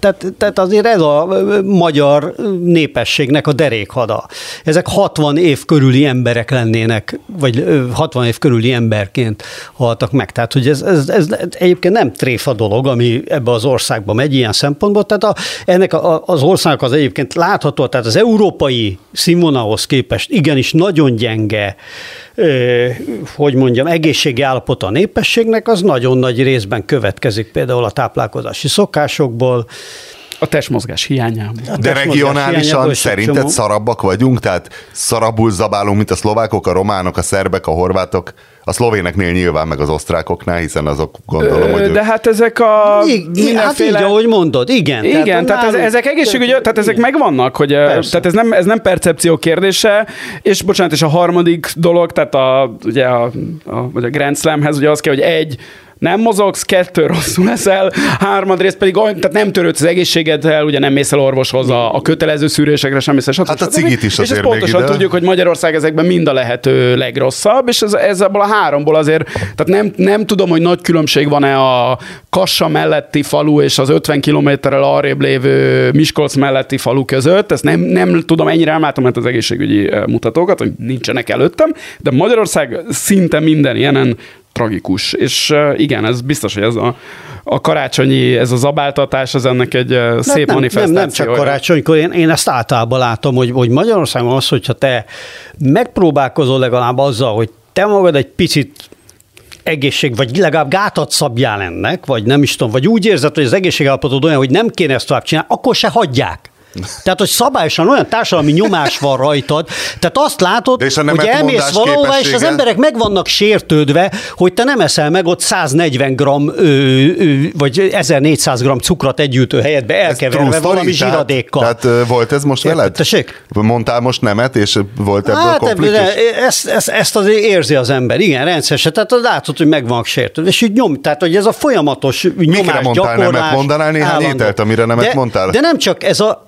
tehát, tehát azért ez a magyar népességnek a derékhada. Ezek 60 év körüli emberek lennének, vagy ö, 60 év körüli emberként haltak meg. Tehát, hogy ez, ez, ez egyébként nem tréfa dolog, ami ebbe az országba megy ilyen szempontból. Tehát a, ennek a, az országnak az egyébként látható, tehát az európai színvonalhoz képest igenis nagyon gyenge, hogy mondjam, egészségi állapota a népességnek, az nagyon nagy részben következik például a táplálkozási szokásokból, a testmozgás hiányában. De testmozgás regionálisan szerinted csomó- szarabbak vagyunk? Tehát szarabbul zabálunk, mint a szlovákok, a románok, a szerbek, a horvátok, a szlovéneknél nyilván, meg az osztrákoknál, hiszen azok gondolom, hogy Ö, ők... De hát ezek a I- i- hát így, mindenféle... ahogy mondod, igen. Igen, tehát, ez, nálunk- ezek egészségügyi, tehát ezek Igen. megvannak, hogy Persze. Tehát ez nem, ez nem percepció kérdése, és bocsánat, és a harmadik dolog, tehát a, ugye a, a, a Grand Slamhez ugye az kell, hogy egy, nem mozogsz, kettő rosszul leszel, harmadrészt pedig olyan, tehát nem törődsz az egészségeddel, ugye nem mész el orvoshoz a, a kötelező szűrésekre, sem mész el, stb. Hát a cigit is És ezt pontosan ide. tudjuk, hogy Magyarország ezekben mind a lehető legrosszabb, és ez, ez abból a háromból azért, tehát nem, nem tudom, hogy nagy különbség van-e a Kassa melletti falu és az 50 kilométerrel arrébb lévő Miskolc melletti falu között, ezt nem, nem tudom, ennyire nem látom mert az egészségügyi eh, mutatókat, hogy nincsenek előttem, de Magyarország szinte minden ilyenen tragikus. És igen, ez biztos, hogy ez a, a karácsonyi, ez a zabáltatás, ez ennek egy eh, szép nem, nem, nem csak karácsonykor, én, én ezt általában látom, hogy, hogy Magyarországon az, hogyha te megpróbálkozol legalább azzal, hogy te magad egy picit egészség, vagy legalább gátat szabjál ennek, vagy nem is tudom, vagy úgy érzed, hogy az egészségállapotod olyan, hogy nem kéne ezt tovább csinálni, akkor se hagyják. Tehát, hogy szabályosan olyan társadalmi nyomás van rajtad, tehát azt látod, hogy elmész valahova, és az képessége? emberek meg vannak sértődve, hogy te nem eszel meg ott 140 gram, ö, ö, vagy 1400 gram cukrot együttő helyetbe elkeverve valami story? zsiradékkal. Tehát, tehát volt ez most veled? Tessék? Mondtál most nemet, és volt ebből Hát konfliktus? ezt, ezt, ezt azért érzi az ember, igen, rendszeresen, tehát az látod, hogy meg van sértődve, és így nyom, tehát hogy ez a folyamatos nyomás mondtál gyakorlás. nemet? Mondanál néhány állandó. ételt, amire nemet de, mondtál? De nem csak ez a,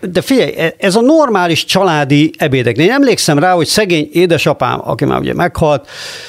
de figyelj, e- ez a normális családi ebédeknél. Én emlékszem rá, hogy szegény édesapám, aki már ugye meghalt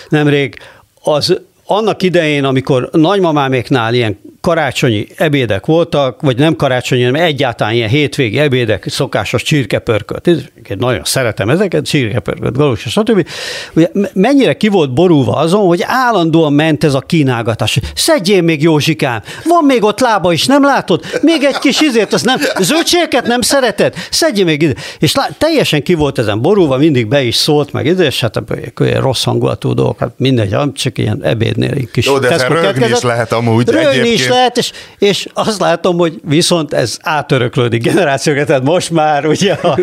nemrég, az annak idején, amikor nagymamáméknál ilyen karácsonyi ebédek voltak, vagy nem karácsonyi, hanem egyáltalán ilyen hétvégi ebédek, szokásos csirkepörkölt. Én nagyon szeretem ezeket, csirkepörkölt, galus, stb. Ugye me- mennyire ki volt borulva azon, hogy állandóan ment ez a kínálgatás. Szedjél még Józsikám, van még ott lába is, nem látod? Még egy kis izért, azt nem, zöldségeket nem szereted? Szedjél még ide. És lá, teljesen ki volt ezen borulva, mindig be is szólt, meg ide, és hát olyan rossz hangulatú dolgok, hát mindegy, csak ilyen ebédnél egy kis Jó, de ezen Tesco röhögni kettkezett. is lehet amúgy egyébként. is lehet, és, és azt látom, hogy viszont ez átöröklődik generációkat, tehát most már ugye a,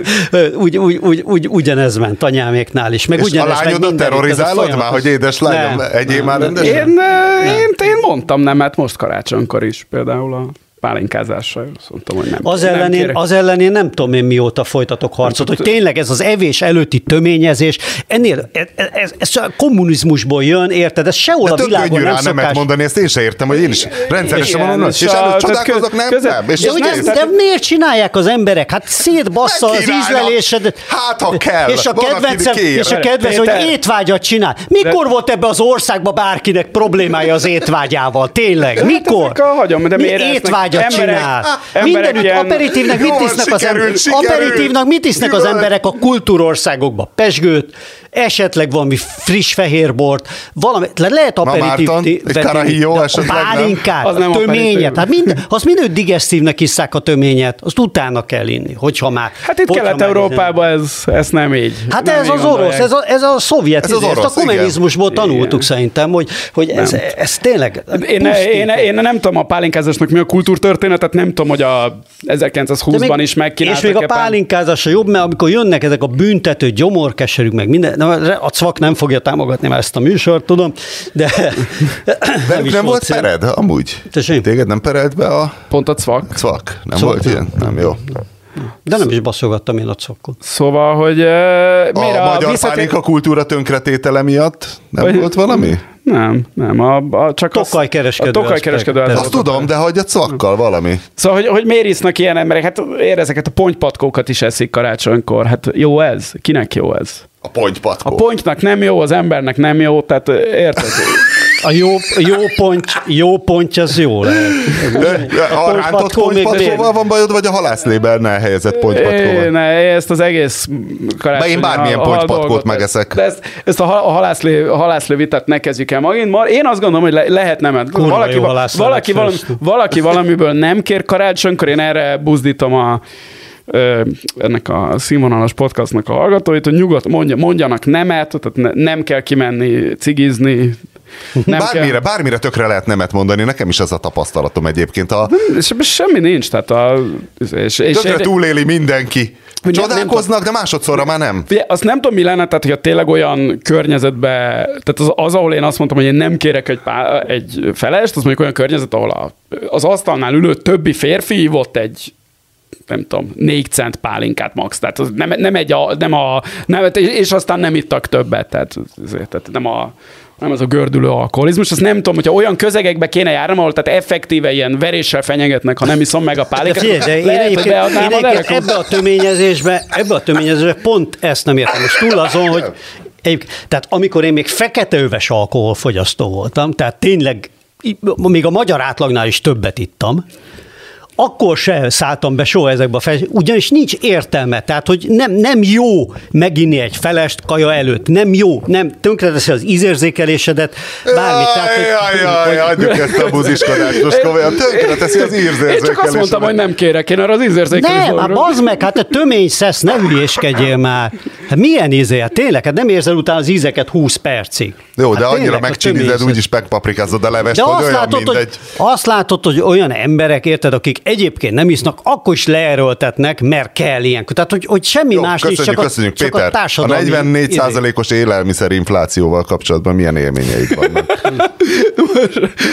úgy, úgy, úgy, úgy, ugyanez ment anyáméknál is, meg És a ugyanez meg lányodat a terrorizálod már, hogy édes lányom, nem, már nem. rendesen? Én, én, én mondtam nemet most karácsonykor is, például a pálinkázással. Azt mondtam, hogy nem. Az nem ellen, én, kérek. az ellen én nem tudom én mióta folytatok harcot, hogy tényleg ez az evés előtti töményezés, ennél, ez, ez, ez csak a kommunizmusból jön, érted? Ez sehol De a világon nem rá nemet szokás. mondani, ezt én sem értem, hogy én is rendszeresen Igen, mondom, és és előtt csodálkozok, nem, nem, és De, ez ez, miért csinálják az emberek? Hát szétbassza az ízlelésedet. Hát, ha kell. És a kedvencem, és a kedvencem, hogy étvágyat csinál. Mikor volt ebbe az országban bárkinek problémája az étvágyával? Tényleg? Mikor? ezek a hagyom, de Mi miért lesznek étvágyat emberek- csinál? emberek Mindenütt ilyen- aperitívnek mit Jól isznak az sikerült, emberek? sikerült. Aperitívnak mit isznak az emberek a kultúrországokban? Pesgőt, esetleg valami friss fehérbort, valami, le- lehet aperitív. Márton, egy venni, Carajillo de a esetleg nem? Pálinkát, Az a nem töményet, hát minden, azt minőtt digesztívnek isszák a töményet, azt utána kell inni, hogyha már. Hát itt Kelet-Európában ez, ez nem így. Hát nem ez így az gondolják. orosz, ez a, ez a szovjet, Ez az izé, ezt orosz, a kommunizmusból igen. tanultuk Igen. szerintem, hogy, hogy ez, ez tényleg Én, én, én, nem tudom a pálinkázásnak mi a kultúrtörténetet, nem tudom, hogy a De 1920-ban még- is megkínáltak És még a pálinkázása jobb, mert amikor jönnek ezek a büntető gyomorkeserűk, meg minden, na, a cvak nem fogja támogatni már ezt a műsort, tudom, de Velük is nem volt cél. pered, amúgy? Tessék? Téged nem perelt be a Pont a cvak. cvak? Nem Cvak volt nem. ilyen? Nem, jó. De nem is baszogattam én a cvakkot. Szóval, hogy uh, A mire magyar visszatér- pálinka kultúra tönkretétele miatt nem Vagy- volt valami? Nem, nem, a, a, csak az- Tokajkereskedő A tokajkereskedő. aspekt. az Azt a tudom, de hogy a cvakkal valami. Szóval, hogy, hogy miért isznak ilyen emberek? Hát ér ezeket a pontypatkókat is eszik karácsonykor. Hát jó ez? Kinek jó ez? A pontypatkó. A pontynak nem jó, az embernek nem jó, tehát érted? A jó, jó pont, jó pontja az jó lehet. De A rántott pontypatkóval van bajod, vagy a halászlébernel helyezett É, pontypatkóval? ne, ezt az egész karácsony... De én bármilyen a- a pontypatkót dolgot- megeszek. De ezt, ezt a, ha- a, halászlé, a halászlé vitát ne kezdjük el magint. Ma- Én azt gondolom, hogy le, lehet nem. Valaki, valaki, valami, valaki valamiből nem kér karácsonykor, én erre buzdítom a ennek a színvonalas podcastnak a hallgatóit, hogy nyugodt mondja, mondjanak nemet, tehát ne, nem kell kimenni cigizni, nem Bármire, kell, bármire tökre lehet nemet mondani, nekem is ez a tapasztalatom egyébként. A és semmi nincs, tehát a, és, és, tökre túléli mindenki. Hogy nem- Csodálkoznak, de másodszorra már nem. Ugye, azt nem tudom, mi lenne, tehát hogyha tényleg olyan környezetbe, tehát az, az, ahol én azt mondtam, hogy én nem kérek egy, pá, egy felest, az mondjuk olyan környezet, ahol a, az asztalnál ülő többi férfi hívott egy nem tudom, négy cent pálinkát max. Tehát az nem, nem egy, a, nem a, nem, és aztán nem ittak többet, tehát, ezért, tehát nem a, nem az a gördülő alkoholizmus. Azt nem tudom, hogyha olyan közegekbe kéne járnom, ahol tehát effektíve ilyen veréssel fenyegetnek, ha nem iszom meg a De pálinkát. figyelj, de én egyébként, én egyébként ebbe a töményezésbe, ebbe a töményezésbe pont ezt nem értem. És túl azon, hogy egyébként- tehát amikor én még feketeöves alkoholfogyasztó voltam, tehát tényleg még a magyar átlagnál is többet ittam, akkor se szálltam be soha ezekbe a fel, ugyanis nincs értelme, tehát hogy nem, nem jó meginni egy felest kaja előtt, nem jó, nem tönkreteszi az ízérzékelésedet, bármit. Tehát, hogy- Jaj, jaj, jaj, adjuk ezt a buziskodást most komolyan. Tönkre teszi az írzérzékelésedet. Én csak azt mondtam, hogy nem kérek, én arra az ízérzékelés Nem, hát bazd meg, hát te tömény szesz, ne hülyéskedjél már. Hát milyen íze? Hát tényleg, hát nem érzel utána az ízeket 20 percig. Jó, hát de annyira tényleg, megcsinized, tömérzed. úgyis megpaprikázod a levest, De hogy azt olyan látod, hogy, mindegy. azt látod, hogy olyan emberek, érted, akik egyébként nem isznak, akkor is leerőltetnek, mert kell ilyenkor. Tehát, hogy, hogy semmi Jó, más köszönjük, nincs, csak, köszönjük. a, csak Péter, a társadalmi... a 44 izé. százalékos élelmiszerinflációval kapcsolatban milyen élményeid vannak?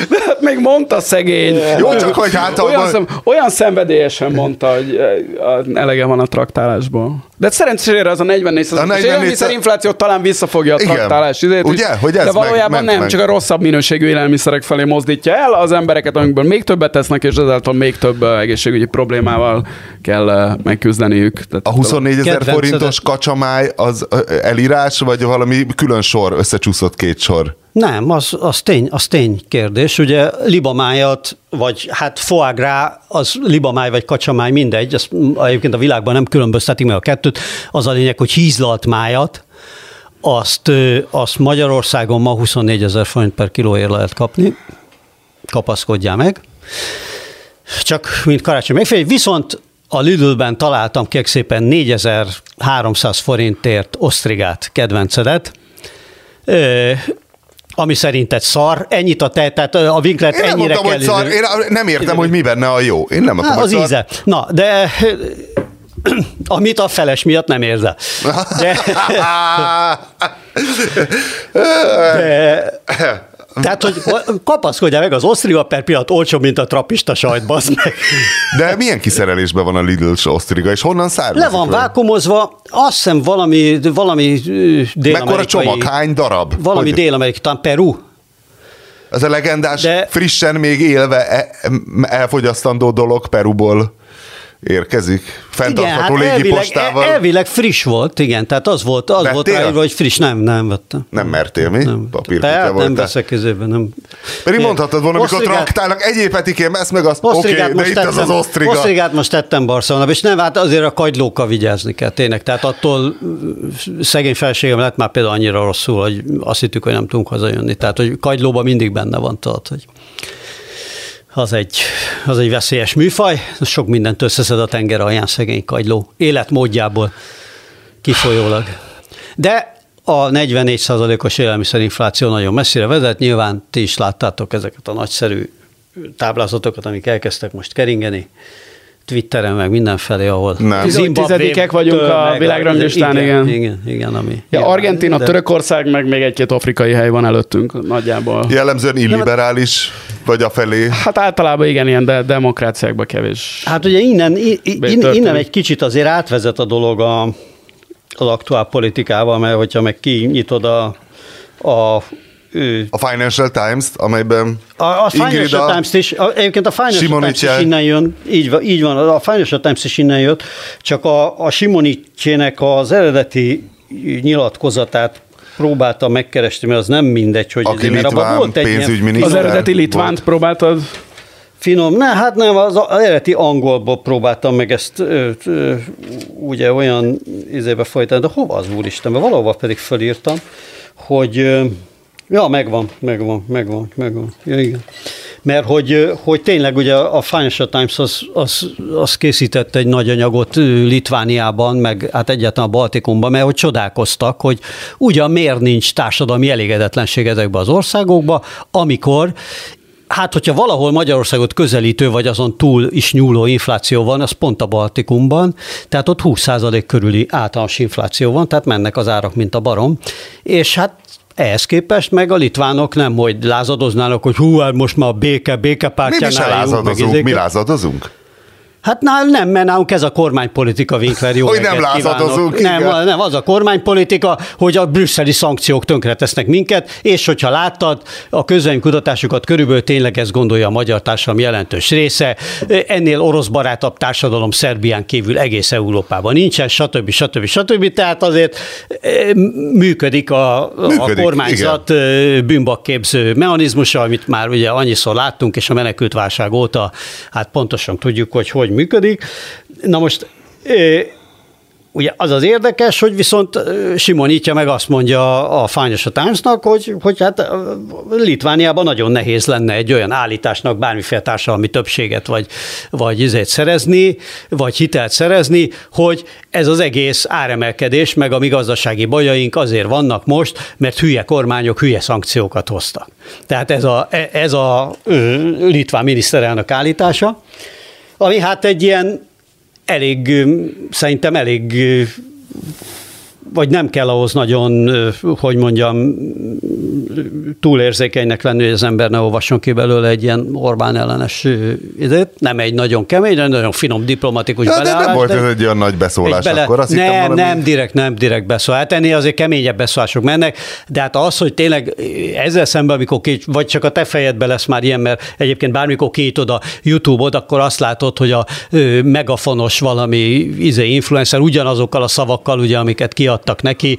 De hát még mondta szegény. Jó, csak hogy hát olyan, abban- szem, olyan szenvedélyesen mondta, hogy eh, elege van a traktálásból. De szerencsére az a 44 A 44 élelmiszerinfláció talán visszafogja a Igen. traktálás izét, Ugye? Hogy ez De meg- valójában ment nem, meg. csak a rosszabb minőségű élelmiszerek felé mozdítja el az embereket, amikből még többet tesznek, és ezáltal még több egészségügyi problémával kell eh, megküzdeniük. Tehát A 24 ezer forintos kacsamáj az ö, elírás, vagy valami külön sor, összecsúszott két sor? Nem, az, az, tény, az tény kérdés. Ugye libamájat, vagy hát foie gras, az libamáj vagy kacsamáj, mindegy, az egyébként a világban nem különböztetik meg a kettőt. Az a lényeg, hogy hízlalt májat, azt, azt Magyarországon ma 24 ezer forint per kilóért lehet kapni. Kapaszkodjál meg. Csak mint karácsony megfelelő. Viszont a Lidl-ben találtam kérlek szépen 4300 forintért osztrigát, kedvencedet. Ö, ami szerinted szar, ennyit a te, tehát a vinklet Én ennyire mondtam, kell. hogy szar, én nem értem, hogy mi benne a jó. Én nem mondtam, az szar. íze. Na, de amit a feles miatt nem érzel. De, de, tehát, hogy kapaszkodjál meg, az osztriga per pillanat olcsóbb, mint a trapista sajt, bazd meg. De milyen kiszerelésben van a Lidl-s osztriga, és honnan származik? Le van vákumozva, azt hiszem valami, valami dél-amerikai... Mekkora csomag? Hány darab? Valami Hogy- dél-amerikai, talán Peru. Ez a legendás, De- frissen még élve e- elfogyasztandó dolog Peruból érkezik. Fenntartható elvileg, légipostával. el- elvileg friss volt, igen, tehát az volt, az volt Vettél? ráírva, hogy friss, nem, nem vettem. Nem mertél mi? Nem, Papírkutya Tehát nem voltál. veszek kezébe, nem. Pedig mondhatod volna, amikor traktálnak, egyéb petikém, ezt meg azt, oké, Osztrigát de itt az tettem, osztriga. osztrigát most tettem Barcelonába, és nem, hát azért a kagylókkal vigyázni kell, tényleg. Tehát attól szegény felségem lett már például annyira rosszul, hogy azt hittük, hogy nem tudunk hazajönni. Tehát, hogy kagylóban mindig benne van, tudod, hogy az egy, az egy veszélyes műfaj, sok mindent összeszed a tenger alján szegény kagyló, életmódjából kifolyólag. De a 44%-os élelmiszerinfláció nagyon messzire vezet, nyilván ti is láttátok ezeket a nagyszerű táblázatokat, amik elkezdtek most keringeni, Twitteren, meg mindenfelé, ahol Nem. Tizedikek vagyunk a világranglistán, igen. Igen, igen, ami. Ja. Argentina, De- Törökország, meg még egy-két afrikai hely van előttünk nagyjából. Jellemzően illiberális, vagy a felé. Hát általában igen, ilyen de demokráciákban kevés. Hát ugye innen, i- i- Be- innen, történik. innen egy kicsit azért átvezet a dolog a, az aktuál politikával, mert hogyha meg kinyitod a, a ő, A Financial Times-t, amelyben a, a Ingrid Financial a- Times is, a, egyébként a Financial Times Simonicsel- is innen jön, így van, így van, a Financial Times is innen jött, csak a, a Simonicsének az eredeti nyilatkozatát próbálta megkeresni, mert az nem mindegy, hogy Aki ezért, litván volt egy. Az eredeti litvánt volt. próbáltad? Finom, ne, hát nem, az, eredeti angolból próbáltam meg ezt ö, ö, ugye olyan izébe folytani, de hova az úristen, mert valahova pedig fölírtam, hogy ö, ja, megvan, megvan, megvan, megvan, ja, igen. Mert hogy, hogy tényleg ugye a Financial Times az, az, az készített egy nagy anyagot Litvániában, meg hát egyáltalán a Baltikumban, mert hogy csodálkoztak, hogy ugyan miért nincs társadalmi elégedetlenség ezekben az országokban, amikor Hát, hogyha valahol Magyarországot közelítő, vagy azon túl is nyúló infláció van, az pont a Baltikumban, tehát ott 20% körüli általános infláció van, tehát mennek az árak, mint a barom, és hát ehhez képest meg a litvánok nem, hogy lázadoznának, hogy hú, hát most már a béke, mi, békepártyán mi se álljunk, meg lázadozunk, mi lázadozunk? Hát nál, nem, mert nálunk ez a kormánypolitika, Winkler, jó Hogy nem lázadozunk, kívánok. igen. Nem, nem, az a kormánypolitika, hogy a brüsszeli szankciók tönkretesznek minket, és hogyha láttad, a közvéleménykutatásokat körülbelül tényleg ezt gondolja a magyar társadalom jelentős része, ennél orosz barátabb társadalom Szerbián kívül egész Európában nincsen, stb. stb. stb. Tehát azért eh, működik a, Működik, a kormányzat ö, bűnbakképző mechanizmusa, amit már ugye annyiszor láttunk, és a menekült válság óta hát pontosan tudjuk, hogy hogy működik. Na most ugye az az érdekes, hogy viszont Simonítja meg azt mondja a Fányos a Timesnak, hogy, hogy hát Litvániában nagyon nehéz lenne egy olyan állításnak bármiféle társadalmi többséget vagy, vagy izét szerezni, vagy hitelt szerezni, hogy ez az egész áremelkedés, meg a mi gazdasági bajaink azért vannak most, mert hülye kormányok hülye szankciókat hoztak. Tehát ez a, ez a litván miniszterelnök állítása, ami hát egy ilyen elég, szerintem elég vagy nem kell ahhoz nagyon, hogy mondjam, túlérzékenynek lenni, hogy az ember ne olvasson ki belőle egy ilyen Orbán ellenes időt. Nem egy nagyon kemény, de nagyon finom diplomatikus ja, beleállás. De nem volt ez egy olyan nagy beszólás bele... akkor. Azt nem, hittem, nem, direkt, nem direkt beszólás. Hát ennél azért keményebb beszólások mennek, de hát az, hogy tényleg ezzel szemben, amikor ki, vagy csak a te fejedbe lesz már ilyen, mert egyébként bármikor kiítod a YouTube-od, akkor azt látod, hogy a megafonos valami izé influencer ugyanazokkal a szavakkal, ugye, amiket kiad adtak neki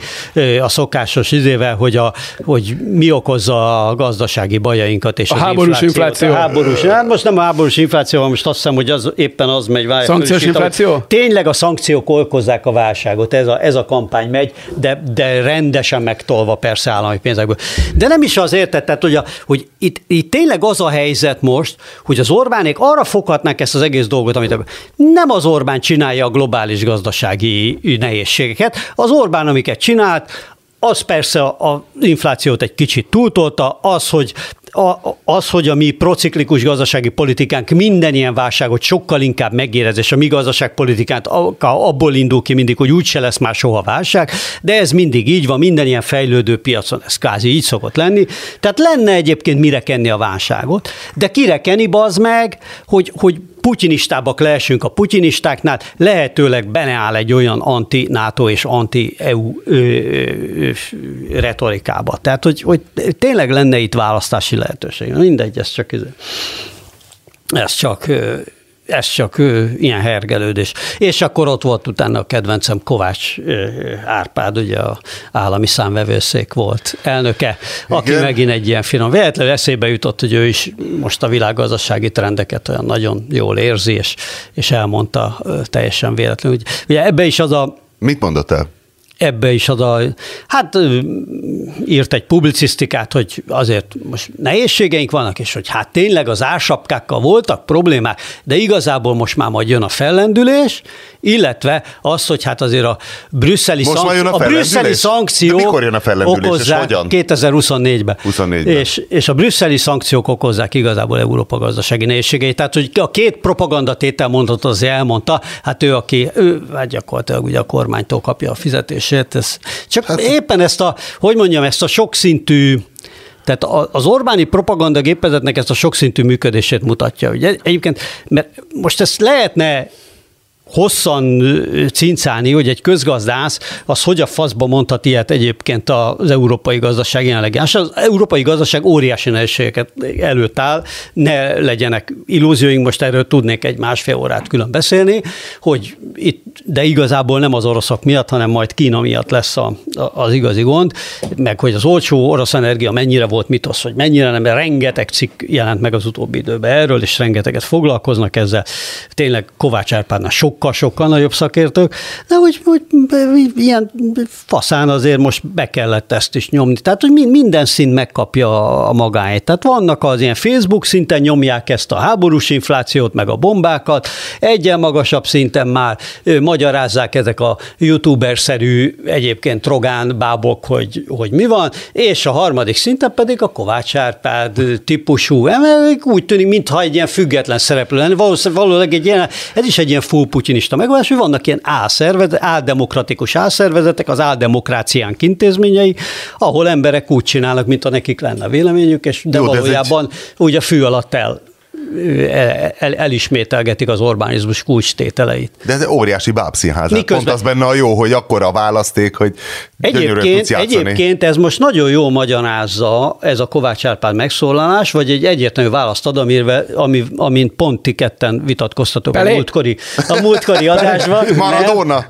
a szokásos izével, hogy, a, hogy mi okozza a gazdasági bajainkat. És a háborús infláció. A háborús, hát most nem a háborús infláció, most azt hiszem, hogy az, éppen az megy. Várj, Szankciós infláció? Tényleg a szankciók okozzák a válságot, ez a, ez a kampány megy, de, de rendesen megtolva persze állami pénzekből. De nem is azért, tehát hogy, a, hogy itt, itt tényleg az a helyzet most, hogy az Orbánék arra foghatnák ezt az egész dolgot, amit nem az Orbán csinálja a globális gazdasági nehézségeket, az Orbán Orbán, amiket csinált, az persze az inflációt egy kicsit túltolta, az, hogy a, az, hogy a mi prociklikus gazdasági politikánk minden ilyen válságot sokkal inkább megérez, és a mi gazdaságpolitikánk abból indul ki mindig, hogy úgyse lesz már soha válság, de ez mindig így van, minden ilyen fejlődő piacon ez kázi így szokott lenni. Tehát lenne egyébként mire kenni a válságot, de kire kenni bazd meg, hogy, hogy putyinistábbak leesünk a putyinistáknál, lehetőleg benne áll egy olyan anti-NATO és anti-EU retorikába. Tehát, hogy, hogy tényleg lenne itt választási lehetőség. Mindegy, ez csak, ez csak ez csak ő, ilyen hergelődés. És akkor ott volt utána a kedvencem Kovács Árpád, ugye a állami számvevőszék volt elnöke, aki Igen. megint egy ilyen finom. Véletlenül eszébe jutott, hogy ő is most a világgazdasági trendeket olyan nagyon jól érzi, és, és elmondta teljesen véletlenül. Ugye ebbe is az a Mit mondott el? Ebbe is az a, hát írt egy publicisztikát, hogy azért most nehézségeink vannak, és hogy hát tényleg az ársapkákkal voltak problémák, de igazából most már majd jön a fellendülés, illetve az, hogy hát azért a brüsszeli, most szank... jön a, a brüsszeli szankciók de mikor jön a fellendülés, okozzák, és hogyan? 2024-ben. 24 és, és a brüsszeli szankciók okozzák igazából Európa gazdasági nehézségeit. Tehát, hogy a két propagandatétel mondott, az elmondta, hát ő, aki, ő hát gyakorlatilag ugye a kormánytól kapja a fizetését. Ez, csak hát, éppen ezt a, hogy mondjam, ezt a sokszintű tehát az Orbáni propaganda gépezetnek ezt a sokszintű működését mutatja. Ugye egyébként, mert most ezt lehetne hosszan cincálni, hogy egy közgazdász az hogy a faszba mondhat ilyet egyébként az európai gazdaság jelenleg. Az európai gazdaság óriási nehézségeket előtt áll, ne legyenek illúzióink, most erről tudnék egy másfél órát külön beszélni, hogy itt, de igazából nem az oroszok miatt, hanem majd Kína miatt lesz a, az igazi gond, meg hogy az olcsó orosz energia mennyire volt mitosz, hogy mennyire nem, mert rengeteg cikk jelent meg az utóbbi időben erről, és rengeteget foglalkoznak ezzel. Tényleg Kovács Árpádnál sok sokkal-sokkal nagyobb szakértők, de hogy, hogy ilyen faszán azért most be kellett ezt is nyomni. Tehát, hogy minden szint megkapja a magáét. Tehát vannak az ilyen Facebook szinten nyomják ezt a háborús inflációt, meg a bombákat, egyen magasabb szinten már magyarázzák ezek a youtuber-szerű egyébként trogán bábok, hogy, hogy mi van, és a harmadik szinten pedig a Kovács Árpád típusú, úgy tűnik, mintha egy ilyen független szereplő lenne, valószínűleg egy ilyen, ez is egy ilyen full putyinista megoldás, hogy vannak ilyen álszervezet, áldemokratikus álszervezetek, az áldemokráciánk intézményei, ahol emberek úgy csinálnak, mint a nekik lenne véleményük, és de Jó, valójában egy... úgy a fű alatt el el, el, elismételgetik az Orbánizmus kulcstételeit. De ez óriási bábszínház. Miközben... Pont az benne a jó, hogy akkor a választék, hogy egyébként, egyébként ez most nagyon jó magyarázza ez a Kovács Árpád megszólalás, vagy egy egyértelmű választ ad, amire, ami, amint pont ti ketten vitatkoztatok a múltkori, a múltkori adásban. Maradona!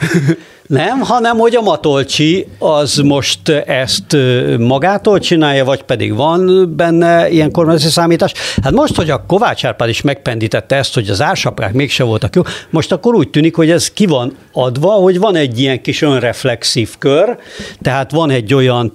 Nem, hanem hogy a Matolcsi az most ezt magától csinálja, vagy pedig van benne ilyen kormányzati számítás. Hát most, hogy a Kovács Árpád is megpendítette ezt, hogy az ársaprák mégse voltak jó, most akkor úgy tűnik, hogy ez ki van adva, hogy van egy ilyen kis önreflexív kör, tehát van egy olyan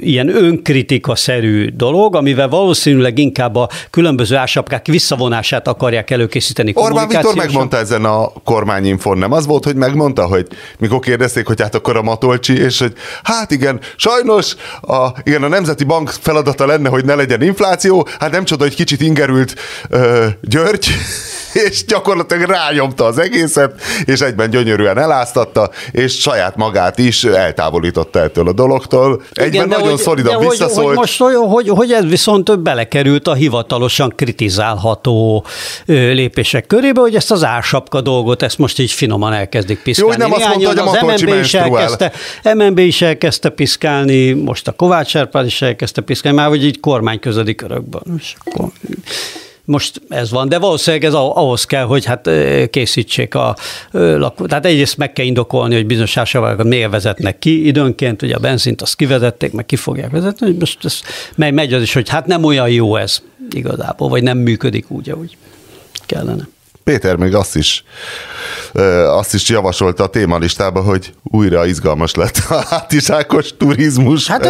ilyen önkritika-szerű dolog, amivel valószínűleg inkább a különböző ásapkák visszavonását akarják előkészíteni Orbán Viktor megmondta ezen a kormányinfon, nem az volt, hogy megmondta, hogy mikor kérdezték, hogy hát akkor a Matolcsi, és hogy hát igen, sajnos a, igen, a Nemzeti Bank feladata lenne, hogy ne legyen infláció, hát nem csoda, hogy kicsit ingerült ö, György, és gyakorlatilag rányomta az egészet, és egyben gyönyörűen eláztatta, és saját magát is eltávolította ettől a dologtól. Egyben de nagyon hogy- szolidan de hogy- visszaszólt. Hogy, most, hogy, hogy, hogy ez viszont belekerült a hivatalosan kritizálható lépések körébe, hogy ezt az ársapka dolgot, ezt most így finoman elkezdik piszkálni. Jó, hogy nem azt mondta, hogy a Matolcsi MNB is elkezdte, MNB is elkezdte piszkálni, most a Kovács Árpád is elkezdte piszkálni, már hogy így kormány közeli körökben. És akkor most ez van, de valószínűleg ez ahhoz kell, hogy hát készítsék a lakó. Tehát egyrészt meg kell indokolni, hogy bizonyos ásavarokat miért vezetnek ki időnként, ugye a benzint azt kivezették, meg ki fogják vezetni, hogy most ez megy, megy az is, hogy hát nem olyan jó ez igazából, vagy nem működik úgy, ahogy kellene. Péter még azt is, azt is javasolta a témalistába, hogy újra izgalmas lett a hátizsákos turizmus. Hát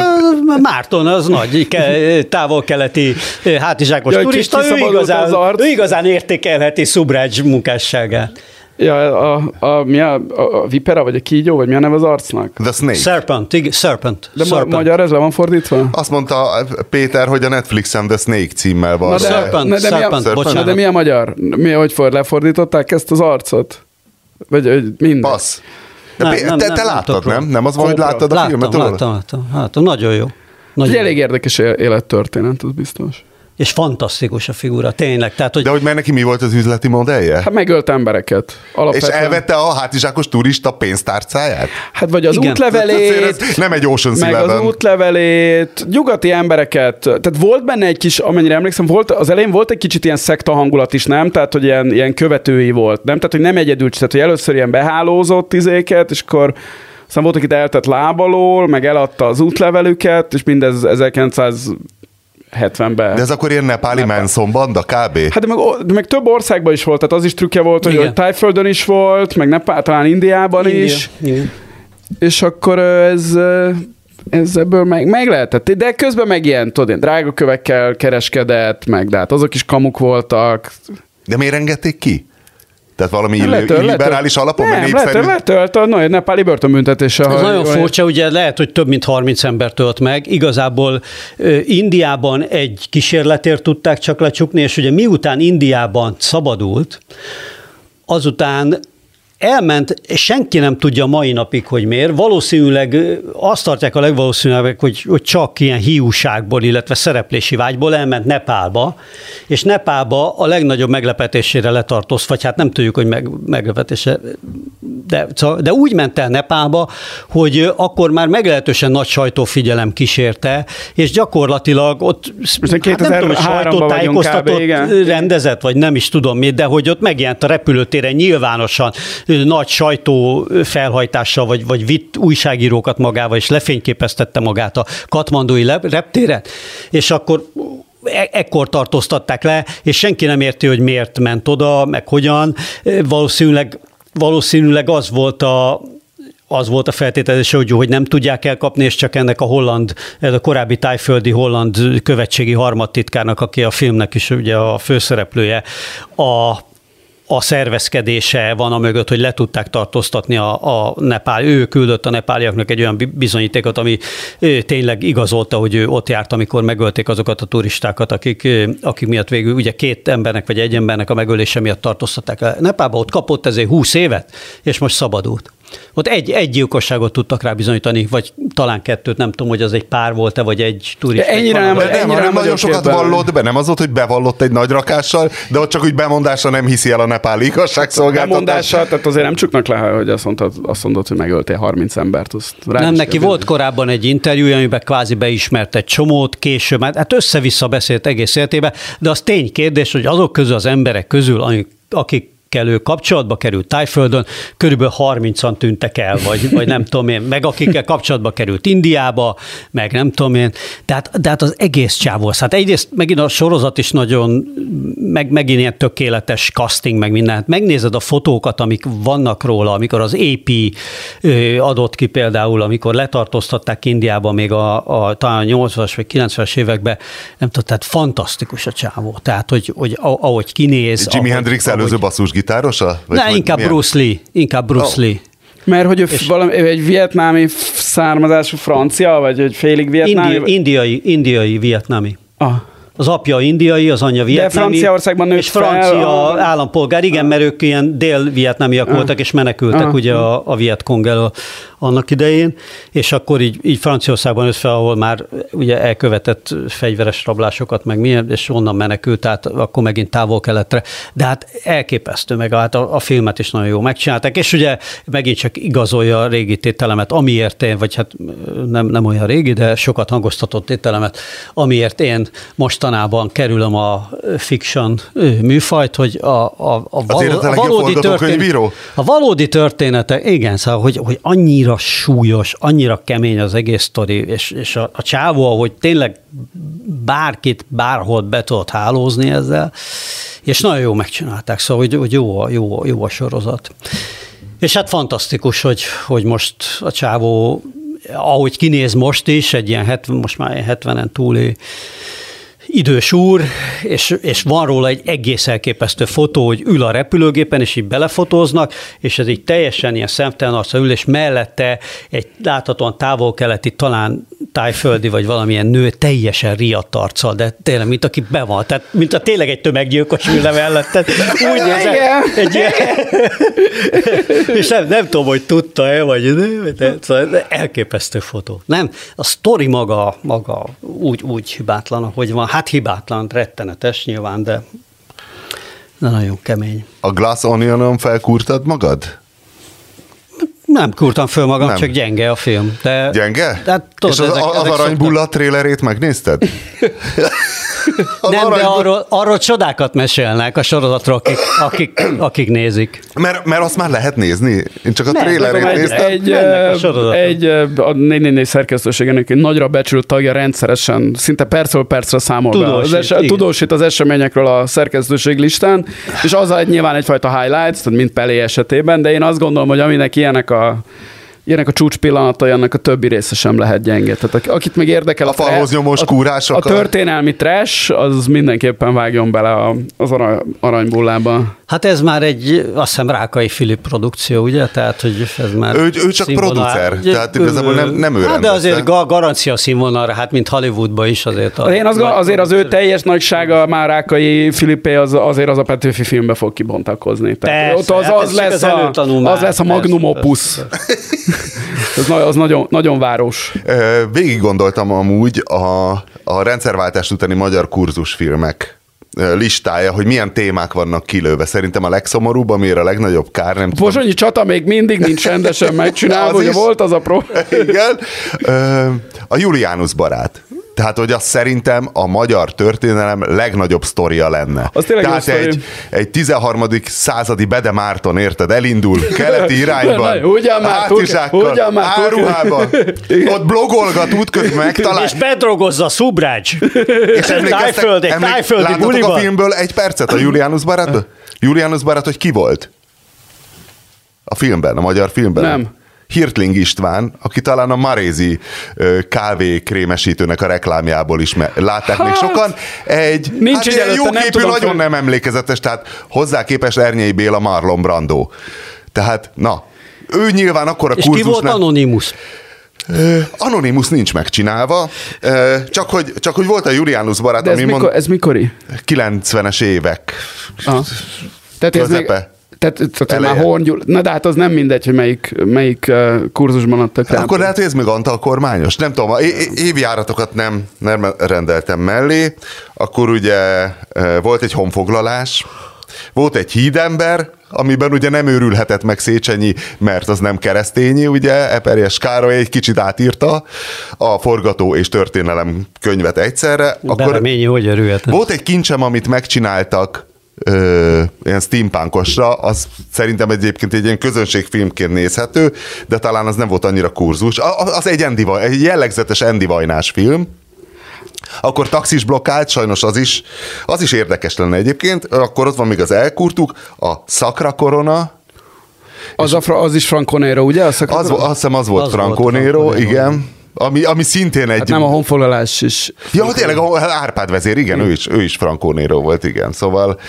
Márton az nagy ke- távol-keleti hátizsákos Jaj, turista, ő igazán, az arc. ő igazán értékelheti Subrács munkásságát. Ja, a, a, mi a, a, a vipera, vagy a kígyó, vagy mi a neve az arcnak? The Snake. Serpent, igen, Serpent. De ma, serpent. magyar ez le van fordítva? Azt mondta Péter, hogy a Netflixen The Snake címmel van. Na de- Serpent, na de mi a- serpent, Serpent? Na, de mi a magyar? Mi, hogy for, lefordították ezt az arcot? Vagy hogy minden? Passz. De Nem, nem, te, te nem láttad, nem? Nem az van, hogy láttad a láttam, filmet láttam, láttam, láttam, nagyon jó. Nagyon egy jó. elég érdekes él- élettörténet, az biztos. És fantasztikus a figura, tényleg. Tehát, hogy De hogy mert neki mi volt az üzleti modellje? Hát megölt embereket. És Alapvetően. elvette a hátizsákos turista pénztárcáját? Hát vagy az Igen. útlevelét, nem egy Ocean's meg az Eleven. útlevelét, nyugati embereket, tehát volt benne egy kis, amennyire emlékszem, volt, az elején volt egy kicsit ilyen szekta hangulat is, nem? Tehát, hogy ilyen, ilyen követői volt, nem? Tehát, hogy nem egyedül, tehát, hogy először ilyen behálózott izéket, és akkor aztán volt, akit eltett lábalól, meg eladta az útlevelüket, és mindez 1970-ben. De ez akkor ilyen nepáli Manson banda kb? Hát de meg, de meg több országban is volt, tehát az is trükkje volt, hogy, Igen. hogy Tájföldön is volt, meg Nepál, talán Indiában India. is. Igen. És akkor ez, ez ebből meg, meg lehetett. De közben meg ilyen, tudod, ilyen drága kövekkel kereskedett, meg de hát azok is kamuk voltak. De miért engedték ki? Tehát valami illi- letől- illiberális alapon, Nem, népszerű? letölt, letölt a nagy nepáli börtönbüntetése. Ez nagyon furcsa, ugye lehet, hogy több mint 30 ember tölt meg. Igazából ö, Indiában egy kísérletért tudták csak lecsukni, és ugye miután Indiában szabadult, azután elment, senki nem tudja mai napig, hogy miért. Valószínűleg azt tartják a legvalószínűbbek, hogy, hogy csak ilyen hiúságból, illetve szereplési vágyból elment Nepálba, és Nepálba a legnagyobb meglepetésére letartózt, vagy hát nem tudjuk, hogy meg, meglepetése, de, szóval- de úgy ment el Nepálba, hogy akkor már meglehetősen nagy sajtófigyelem kísérte, és gyakorlatilag ott hát nem tudom, hogy 2003-ban vagyunk sajtótájékoztatót kb., rendezett, vagy nem is tudom mi, de hogy ott megjelent a repülőtéren nyilvánosan nagy sajtó felhajtással, vagy, vagy vitt újságírókat magával, és lefényképeztette magát a katmandói reptéren, és akkor e- ekkor tartóztatták le, és senki nem érti, hogy miért ment oda, meg hogyan. Valószínűleg, valószínűleg az volt a, az volt a feltételezés, hogy, hogy nem tudják elkapni, és csak ennek a holland, ez a korábbi tájföldi holland követségi harmadtitkárnak, aki a filmnek is ugye a főszereplője, a a szervezkedése van a mögött, hogy le tudták tartóztatni a, a Nepál. Ő küldött a nepáliaknak egy olyan bi- bizonyítékot, ami tényleg igazolta, hogy ő ott járt, amikor megölték azokat a turistákat, akik, akik miatt végül ugye két embernek vagy egy embernek a megölése miatt tartóztatták. Nepálba ott kapott ezért 20 évet, és most szabadult. Ott egy, egy gyilkosságot tudtak rá bizonyítani, vagy talán kettőt, nem tudom, hogy az egy pár volt-e, vagy egy turista. Ennyire nem- De nem, ennyire hanem nem nagyon sokat vallott be, nem az volt, hogy bevallott egy nagy rakással, de ott csak úgy bemondásra nem hiszi el a nepáli igazságszolgáltatás. Bemondással, tehát azért nem csuknak le, hogy azt mondtad, azt mondod, hogy megöltél 30 embert. Azt rá Nem, neki volt korábban egy interjúja, amiben kvázi beismert egy csomót, később, hát- hát össze-vissza beszélt egész életében, de az tény kérdés, hogy azok közül az emberek közül, akik akikkel ő kapcsolatba került Tájföldön, körülbelül 30-an tűntek el, vagy, vagy nem tudom én, meg akikkel kapcsolatba került Indiába, meg nem tudom én. Tehát, tehát az egész csávó. Hát egyrészt megint a sorozat is nagyon, meg, megint ilyen tökéletes casting, meg minden. Hát megnézed a fotókat, amik vannak róla, amikor az AP adott ki például, amikor letartóztatták Indiába még a, a talán 80-as vagy 90-es években, nem tudom, tehát fantasztikus a csávó. Tehát, hogy, hogy ahogy kinéz. Jimi ahogy, Hendrix előző ahogy... basszusgitárosa? Vagy Ne, inkább milyen? Bruce Lee. Inkább Bruce oh. Lee. Mert hogy és valami, egy vietnámi származású francia, vagy egy félig vietnámi? Indi, indiai, indiai vietnámi. Ah. Az apja indiai, az anyja vietnámi. De Franciaországban nőtt És francia fel, állampolgár, igen, mert ők ilyen dél-vietnámiak voltak, és menekültek ah. ugye a, a Vietkong elől annak idején, és akkor így, így Franciaországban össze, ahol már ugye elkövetett fegyveres rablásokat, meg milyen, és onnan menekült, tehát akkor megint távol-keletre. De hát elképesztő, meg hát a, a filmet is nagyon jó megcsinálták, és ugye megint csak igazolja a régi tételemet, amiért én, vagy hát nem, nem olyan régi, de sokat hangoztatott tételemet, amiért én mostanában kerülöm a fiction műfajt, hogy a, a, a, való, a valódi történet, a valódi történetek, igen, szóval, hogy, hogy annyira annyira súlyos, annyira kemény az egész sztori, és, és a, a csávó, ahogy tényleg bárkit bárhol be tudott hálózni ezzel, és nagyon jó megcsinálták, szóval hogy, hogy jó, a, jó, jó a sorozat. És hát fantasztikus, hogy, hogy most a csávó, ahogy kinéz most is, egy ilyen 70, most már 70-en túli idős úr, és, és van róla egy egész elképesztő fotó, hogy ül a repülőgépen, és így belefotóznak, és ez így teljesen ilyen szemtelen arca ül, és mellette egy láthatóan távol-keleti, talán tájföldi, vagy valamilyen nő teljesen riadt arccal, de tényleg, mint aki be van, tehát mint a tényleg egy tömeggyilkos ülne mellette. Úgy nézett, egy ilyen, és nem, nem tudom, hogy tudta-e, vagy de, szóval elképesztő fotó. Nem, a sztori maga, maga úgy, úgy hibátlan, ahogy van. Hát hibátlan, rettenetes nyilván, de, de nagyon kemény. A Glass Onionon felkúrtad magad? Nem kurtam föl magam, nem. csak gyenge a film. De, gyenge? De, tudod, És az, ezek, az ezek aranybulla trélerét megnézted? nem, de arról, arról csodákat mesélnek a sorozatról, akik, akik, akik nézik. Mert, mert azt már lehet nézni? Én csak a nem, trélerét egy, néztem. Egy, a egy a 444 szerkesztőségének egy nagyra becsült tagja rendszeresen, szinte percről percre számol tudósít, be. Az es, tudósít az eseményekről a szerkesztőség listán, és az egy, nyilván egyfajta highlights, tehát mint Pelé esetében, de én azt gondolom, hogy aminek ilyenek a ilyenek a csúcs pillanatai, annak a többi része sem lehet gyenge. Tehát akit meg érdekel a, a falhoz nyomós a, kúrások. A történelmi trash, az mindenképpen vágjon bele az aranybullába. Hát ez már egy, azt hiszem, Rákai Filip produkció, ugye? Tehát, hogy ez már Ő, ő csak színvonal. producer, tehát igazából nem, nem ő hát De azért ga, garancia színvonalra, hát mint Hollywoodban is azért. A, én az, azért az ő teljes nagysága már Rákai Filipé az, azért az a Petőfi filmbe fog kibontakozni. Tehát Persze, ott az, hát az, lesz a, az lesz a magnum opus. az, az nagyon, nagyon város. Végig gondoltam amúgy a, a rendszerváltást utáni magyar kurzusfilmek listája, hogy milyen témák vannak kilőve. Szerintem a legszomorúbb, amire a legnagyobb kár, nem Pozsonyi tudom. csata még mindig nincs rendesen megcsinálva, ugye volt az a pro... Igen. A Juliánus barát. Tehát, hogy az szerintem a magyar történelem legnagyobb sztoria lenne. Az Tehát egy, egy 13. századi Bede Márton, érted, elindul keleti irányban, ugyan már, hátizsákkal, ugyan már, áruhában, ott blogolgat útközben megtalál. És bedrogozza Szubrács. És tájföldi, tájföldi a filmből egy percet a Julianus barát? Julianus barát, hogy ki volt? A filmben, a magyar filmben? Nem. Hirtling István, aki talán a Marézi kávé krémesítőnek a reklámjából is me- látták hát, még sokan. Egy nincs hát egy jó nem képű, nagyon fel... nem emlékezetes, tehát hozzá képes Ernyei Béla Marlon Brando. Tehát, na, ő nyilván akkor a És ki volt Anonymous? Anonymous nincs megcsinálva, csak hogy, csak hogy volt a Julianus barát, De ez, ami mikor, mond, ez mikori? 90-es évek. Aha. Tehát ez még, tehát, tehát már Horn Na de hát az nem mindegy, hogy melyik, melyik kurzusban adtak rá. Akkor lehet, hogy ez még Antal kormányos. Nem tudom, évjáratokat nem, nem rendeltem mellé. Akkor ugye volt egy honfoglalás, volt egy hídember, amiben ugye nem őrülhetett meg Széchenyi, mert az nem keresztényi, ugye, Eperjes Károly egy kicsit átírta a forgató és történelem könyvet egyszerre. Akkor Bereményi, hogy örülhetett. Volt egy kincsem, amit megcsináltak ö, ilyen steampunkosra, az szerintem egyébként egy ilyen közönségfilmként nézhető, de talán az nem volt annyira kurzus. A- a- Az egy, Andy, egy jellegzetes Andy Vajnás film, akkor taxis blokkált, sajnos az is, az is érdekes lenne egyébként. Akkor ott van még az elkurtuk, a Szakra Korona, Az, a, fra- az is Franco Nero, ugye? Az, az, azt hiszem az volt Az Franco volt Nero, Franco Nero. igen. Ami, ami szintén egy... hát nem a honfoglalás is. Ja, tényleg, a Árpád vezér, igen, ő is, ő is Nero volt, igen. Szóval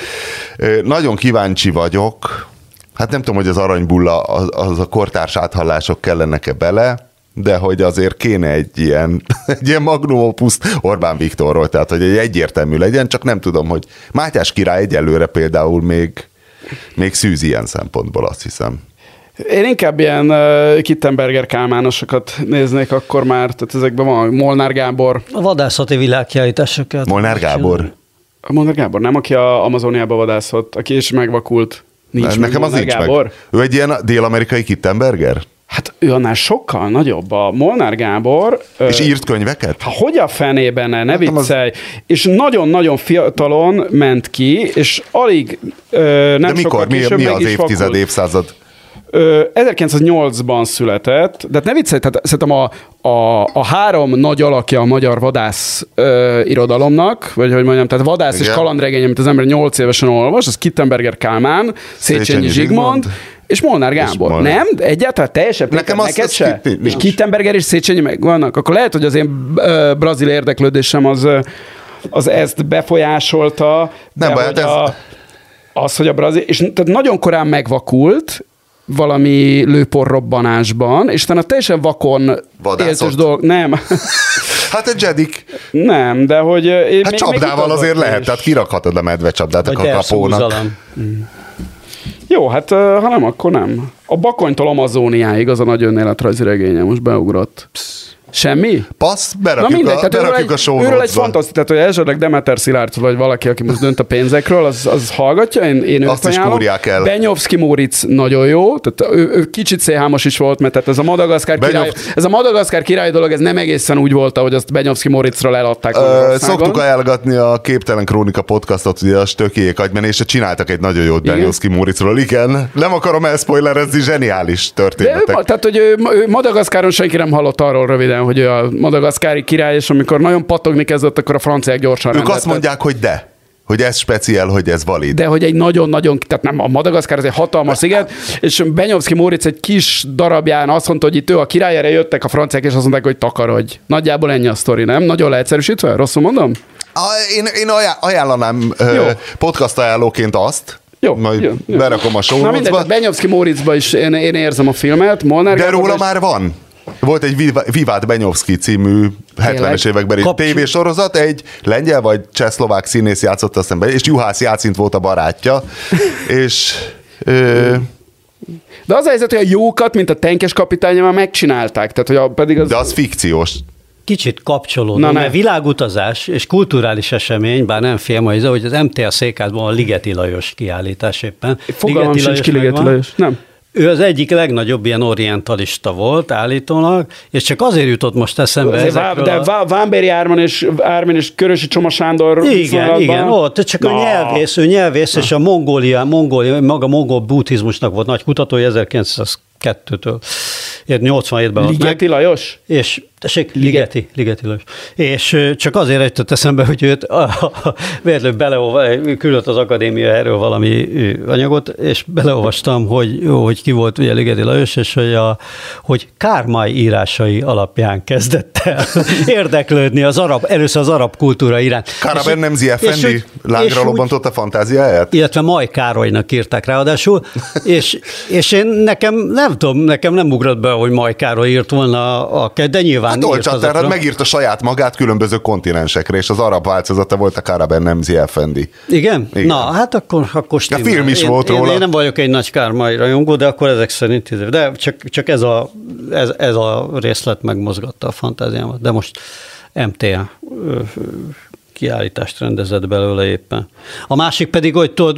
nagyon kíváncsi vagyok. Hát nem tudom, hogy az aranybulla, az, az a kortárs áthallások kellenek-e bele, de hogy azért kéne egy ilyen, egy ilyen magnum opus Orbán Viktorról, tehát hogy egy egyértelmű legyen, csak nem tudom, hogy Mátyás király egyelőre például még, még szűz ilyen szempontból, azt hiszem. Én inkább ilyen uh, Kittenberger kálmánosokat néznék akkor már, tehát ezekben van Molnár Gábor. A vadászati világkiállításokat. Molnár Gábor. A Molnár Gábor, nem aki a Amazoniába vadászott, aki is megvakult. Nincs meg Nekem az Molnár nincs Gábor. meg. Ő egy ilyen dél-amerikai Kittenberger? Hát ő annál sokkal nagyobb. A Molnár Gábor... ö, És írt könyveket? Hát hogy a fenében ne, ne Nekem az- viccelj. És nagyon-nagyon fiatalon ment ki, és alig ö, nem De mikor? sokkal Mi, később mi az évtized, vakult. évszázad? Ö, 1908-ban született, de hát ne viccelj, tehát szerintem a, a, a három nagy alakja a magyar vadász ö, irodalomnak, vagy hogy mondjam, tehát vadász Igen. és kalandregény, amit az ember 8 évesen olvas, az Kittenberger Kálmán, Széchenyi Széchenyi Zsigmond, Zsigmond, és Molnár Gábor. Molnár. Nem? Egyáltalán teljesen Nekem neked az- se? ki-. És Kittenberger és Széchenyi meg vannak. Akkor lehet, hogy az én ö, brazil érdeklődésem az, az ezt befolyásolta. Nem de baj, hát ez- a, az, hogy a brazil, és tehát nagyon korán megvakult, valami lőporrobbanásban, és utána teljesen vakon éltes dolog. Nem, Hát egy Jedik. nem, de hogy... eh, még- Hát még csapdával utazott azért is. lehet, tehát kirakhatod a medvecsapdát Vagy a kapónak. terszúzalom. Jó, hát eh, ha nem, akkor nem. A Bakonytól Amazóniáig az a nagy önéletrajzi regénye most beugrott. Semmi? Passz, Na berakjuk, mindegy, a, berakjuk a show őről egy fantasztikus, tehát hogy esetleg Demeter Szilárd vagy valaki, aki most dönt a pénzekről, az, az hallgatja, én, én Azt is kúrják el. Benyovszki Móricz nagyon jó, tehát ő, ő kicsit szélhámos is volt, mert tehát ez a Madagaszkár Benyov- király, ez a Madagaszkár király dolog, ez nem egészen úgy volt, ahogy azt Benyovszki Móriczról eladták. Ö, szoktuk ajánlgatni a Képtelen Krónika podcastot, ugye a Stökiék agymenésre csináltak egy nagyon jót Igen? Benyoszki Móricról, igen. Nem akarom elspoilerezni, zseniális De ő, történetek. ma- tehát, hogy ő, ő Madagaszkáron senki nem hallott arról röviden, hogy ő a madagaszkári király, és amikor nagyon patogni kezdett, akkor a franciák gyorsan Ők azt rendeltek. mondják, hogy de. Hogy ez speciál, hogy ez valid. de hogy egy nagyon-nagyon, tehát nem, a Madagaszkár az egy hatalmas sziget, és Benyovszki Móricz egy kis darabján azt mondta, hogy itt ő a király, erre jöttek a franciák, és azt mondták, hogy takarodj. Nagyjából ennyi a sztori, nem? Nagyon leegyszerűsítve? Rosszul mondom? A, én, én ajá- ajánlanám Jó. podcast ajánlóként azt, Jó, majd jó, jó. berakom a show Na mindegy, tehát Benyovszki Móriczba is én, én érzem a filmet, Molnár De Gáborba róla is- már van. Volt egy Vivát Benyovszki című 70-es évekbeli Kapcsol- tévésorozat, egy lengyel vagy csehszlovák színész játszott azt be, és Juhász Jácint volt a barátja, és ö, De az a helyzet, hogy a jókat, mint a tenkes kapitánya már megcsinálták, tehát hogy a, pedig az... de az fikciós. Kicsit kapcsolódó, Na, mert világutazás és kulturális esemény, bár nem film, hogy hogy az MTA székházban a Ligeti Lajos kiállítás éppen. Fogalmam Ligeti sincs ki Lajos Ligeti megvan. Lajos. Nem. Ő az egyik legnagyobb ilyen orientalista volt állítólag, és csak azért jutott most eszembe Azért ezekről de a... Vá- Vámbéri Árman és, Ármin és Körösi Csoma Sándor Igen, igen, ott csak Na. a nyelvész, ő nyelvész, és a Mongólia, Mongólia, maga mongol buddhizmusnak volt nagy kutatója 1902-től. 87-ben halt meg. Lajos? És tessék, Ligeti, Ligeti Lajos. És csak azért jutott eszembe, hogy őt a, a, véletlenül beleolva, küldött az akadémia erről valami anyagot, és beleolvastam, hogy, jó, hogy ki volt ugye Ligeti Lajos, és hogy, a, hogy Kármai írásai alapján kezdett el érdeklődni az arab, először az arab kultúra iránt. Karaben Nemzi és Effendi lángra lobbantott a fantáziáját? illetve Maj Károlynak írták ráadásul, és, és én nekem nem tudom, nekem nem ugrott be, hogy Maj Károly írt volna, a, de nyilván Hát írt azokra. tehát megírta saját magát különböző kontinensekre, és az arab változata volt a Karaben Nemzi Effendi. Igen? Igen. Na, hát akkor, akkor stimmel. film is én, volt én, róla. Én nem vagyok egy nagy Kármai rajongó, de akkor ezek szerint, de csak, csak ez, a, ez, ez a részlet megmozgatta a fantáziámat. De most MTA kiállítást rendezett belőle éppen. A másik pedig, hogy tudod,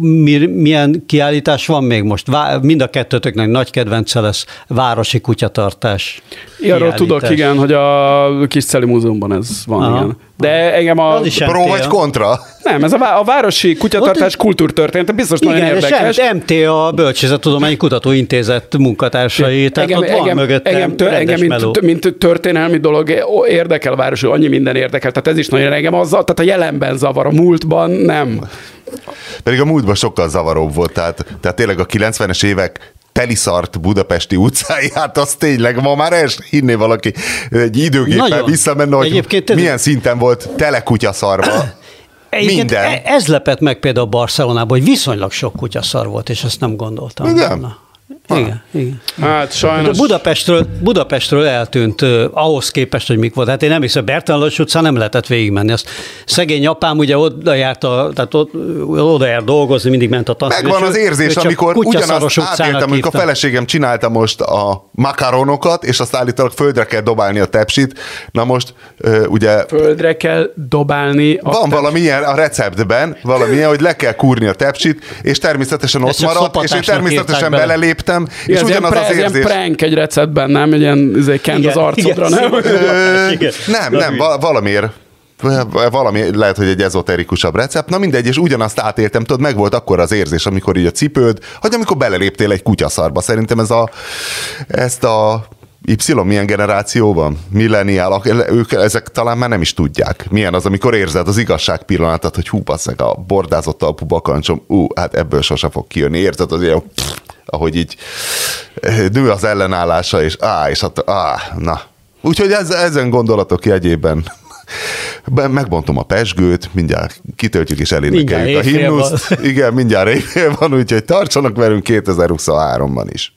mi, milyen kiállítás van még most? Vá, mind a kettőtöknek nagy kedvence lesz városi kutyatartás. Arról tudok, igen, hogy a Kis Múzeumban ez van, Aha. igen. De engem a... Az is Pro MTA. vagy kontra? Nem, ez a, vá- a városi kutyatartás kultúrtörténete biztos nagyon Igen, és érdekes. MT a Bölcsészettudományi Kutatóintézet munkatársai, tehát ott van mögöttem engem, tör, engem mint, mint történelmi dolog érdekel a város, annyi minden érdekel. Tehát ez is nagyon engem az, tehát a jelenben zavar, a múltban nem. Pedig a múltban sokkal zavaróbb volt, tehát, tehát tényleg a 90-es évek teliszart budapesti utcái, hát az tényleg ma már sem hinné valaki egy időgéppel Nagyon. visszamenne, hogy Egyébként milyen szinten volt tele kutyaszarva. Egyébként Minden. e- Ez lepett meg például Barcelonában, hogy viszonylag sok kutyaszar volt, és ezt nem gondoltam. Igen? volna. Igen, igen. Hát De sajnos. Budapestről, Budapestről eltűnt uh, ahhoz képest, hogy mik volt. Hát én nem hiszem, Bertalan Lajos utcán nem lehetett végigmenni. Azt szegény apám ugye oda járt, a, tehát ott, oda járt dolgozni, mindig ment a tanszék. Megvan az érzés, amikor ugyanazt átéltem, amikor a fele... feleségem csinálta most a makaronokat, és azt állítólag földre kell dobálni a tepsit. Na most ö, ugye Földre kell dobálni. A van valamilyen a receptben, valamilyen, hogy le kell kúrni a tepsit, és természetesen ott maradt, és én természetesen írták beleléptem, Igen, és ez ilyen, ugyanaz pre, az ez ilyen érzés. prank egy receptben, nem? Egy ilyen izé, kent Igen, az arcodra, igen, nem? Igen. Nem, nem, val- valamiért valami, lehet, hogy egy ezoterikusabb recept, na mindegy, és ugyanazt átéltem, tudod, meg volt akkor az érzés, amikor így a cipőd, hogy amikor beleléptél egy kutyaszarba, szerintem ez a, ezt a Y milyen generációban? Milleniálak, ők ezek talán már nem is tudják. Milyen az, amikor érzed az igazság pillanatát, hogy hú, basszeg, a bordázott talpú bakancsom, ú, hát ebből sose fog kijönni. Érzed az ilyen, pff, ahogy így eh, nő az ellenállása, és á, és hát, á, na. Úgyhogy ez, ezen gondolatok jegyében be- megbontom a pesgőt, mindjárt kitöltjük és elénekeljük a himnuszt. Igen, mindjárt éjfél van, úgyhogy tartsanak velünk 2023-ban is.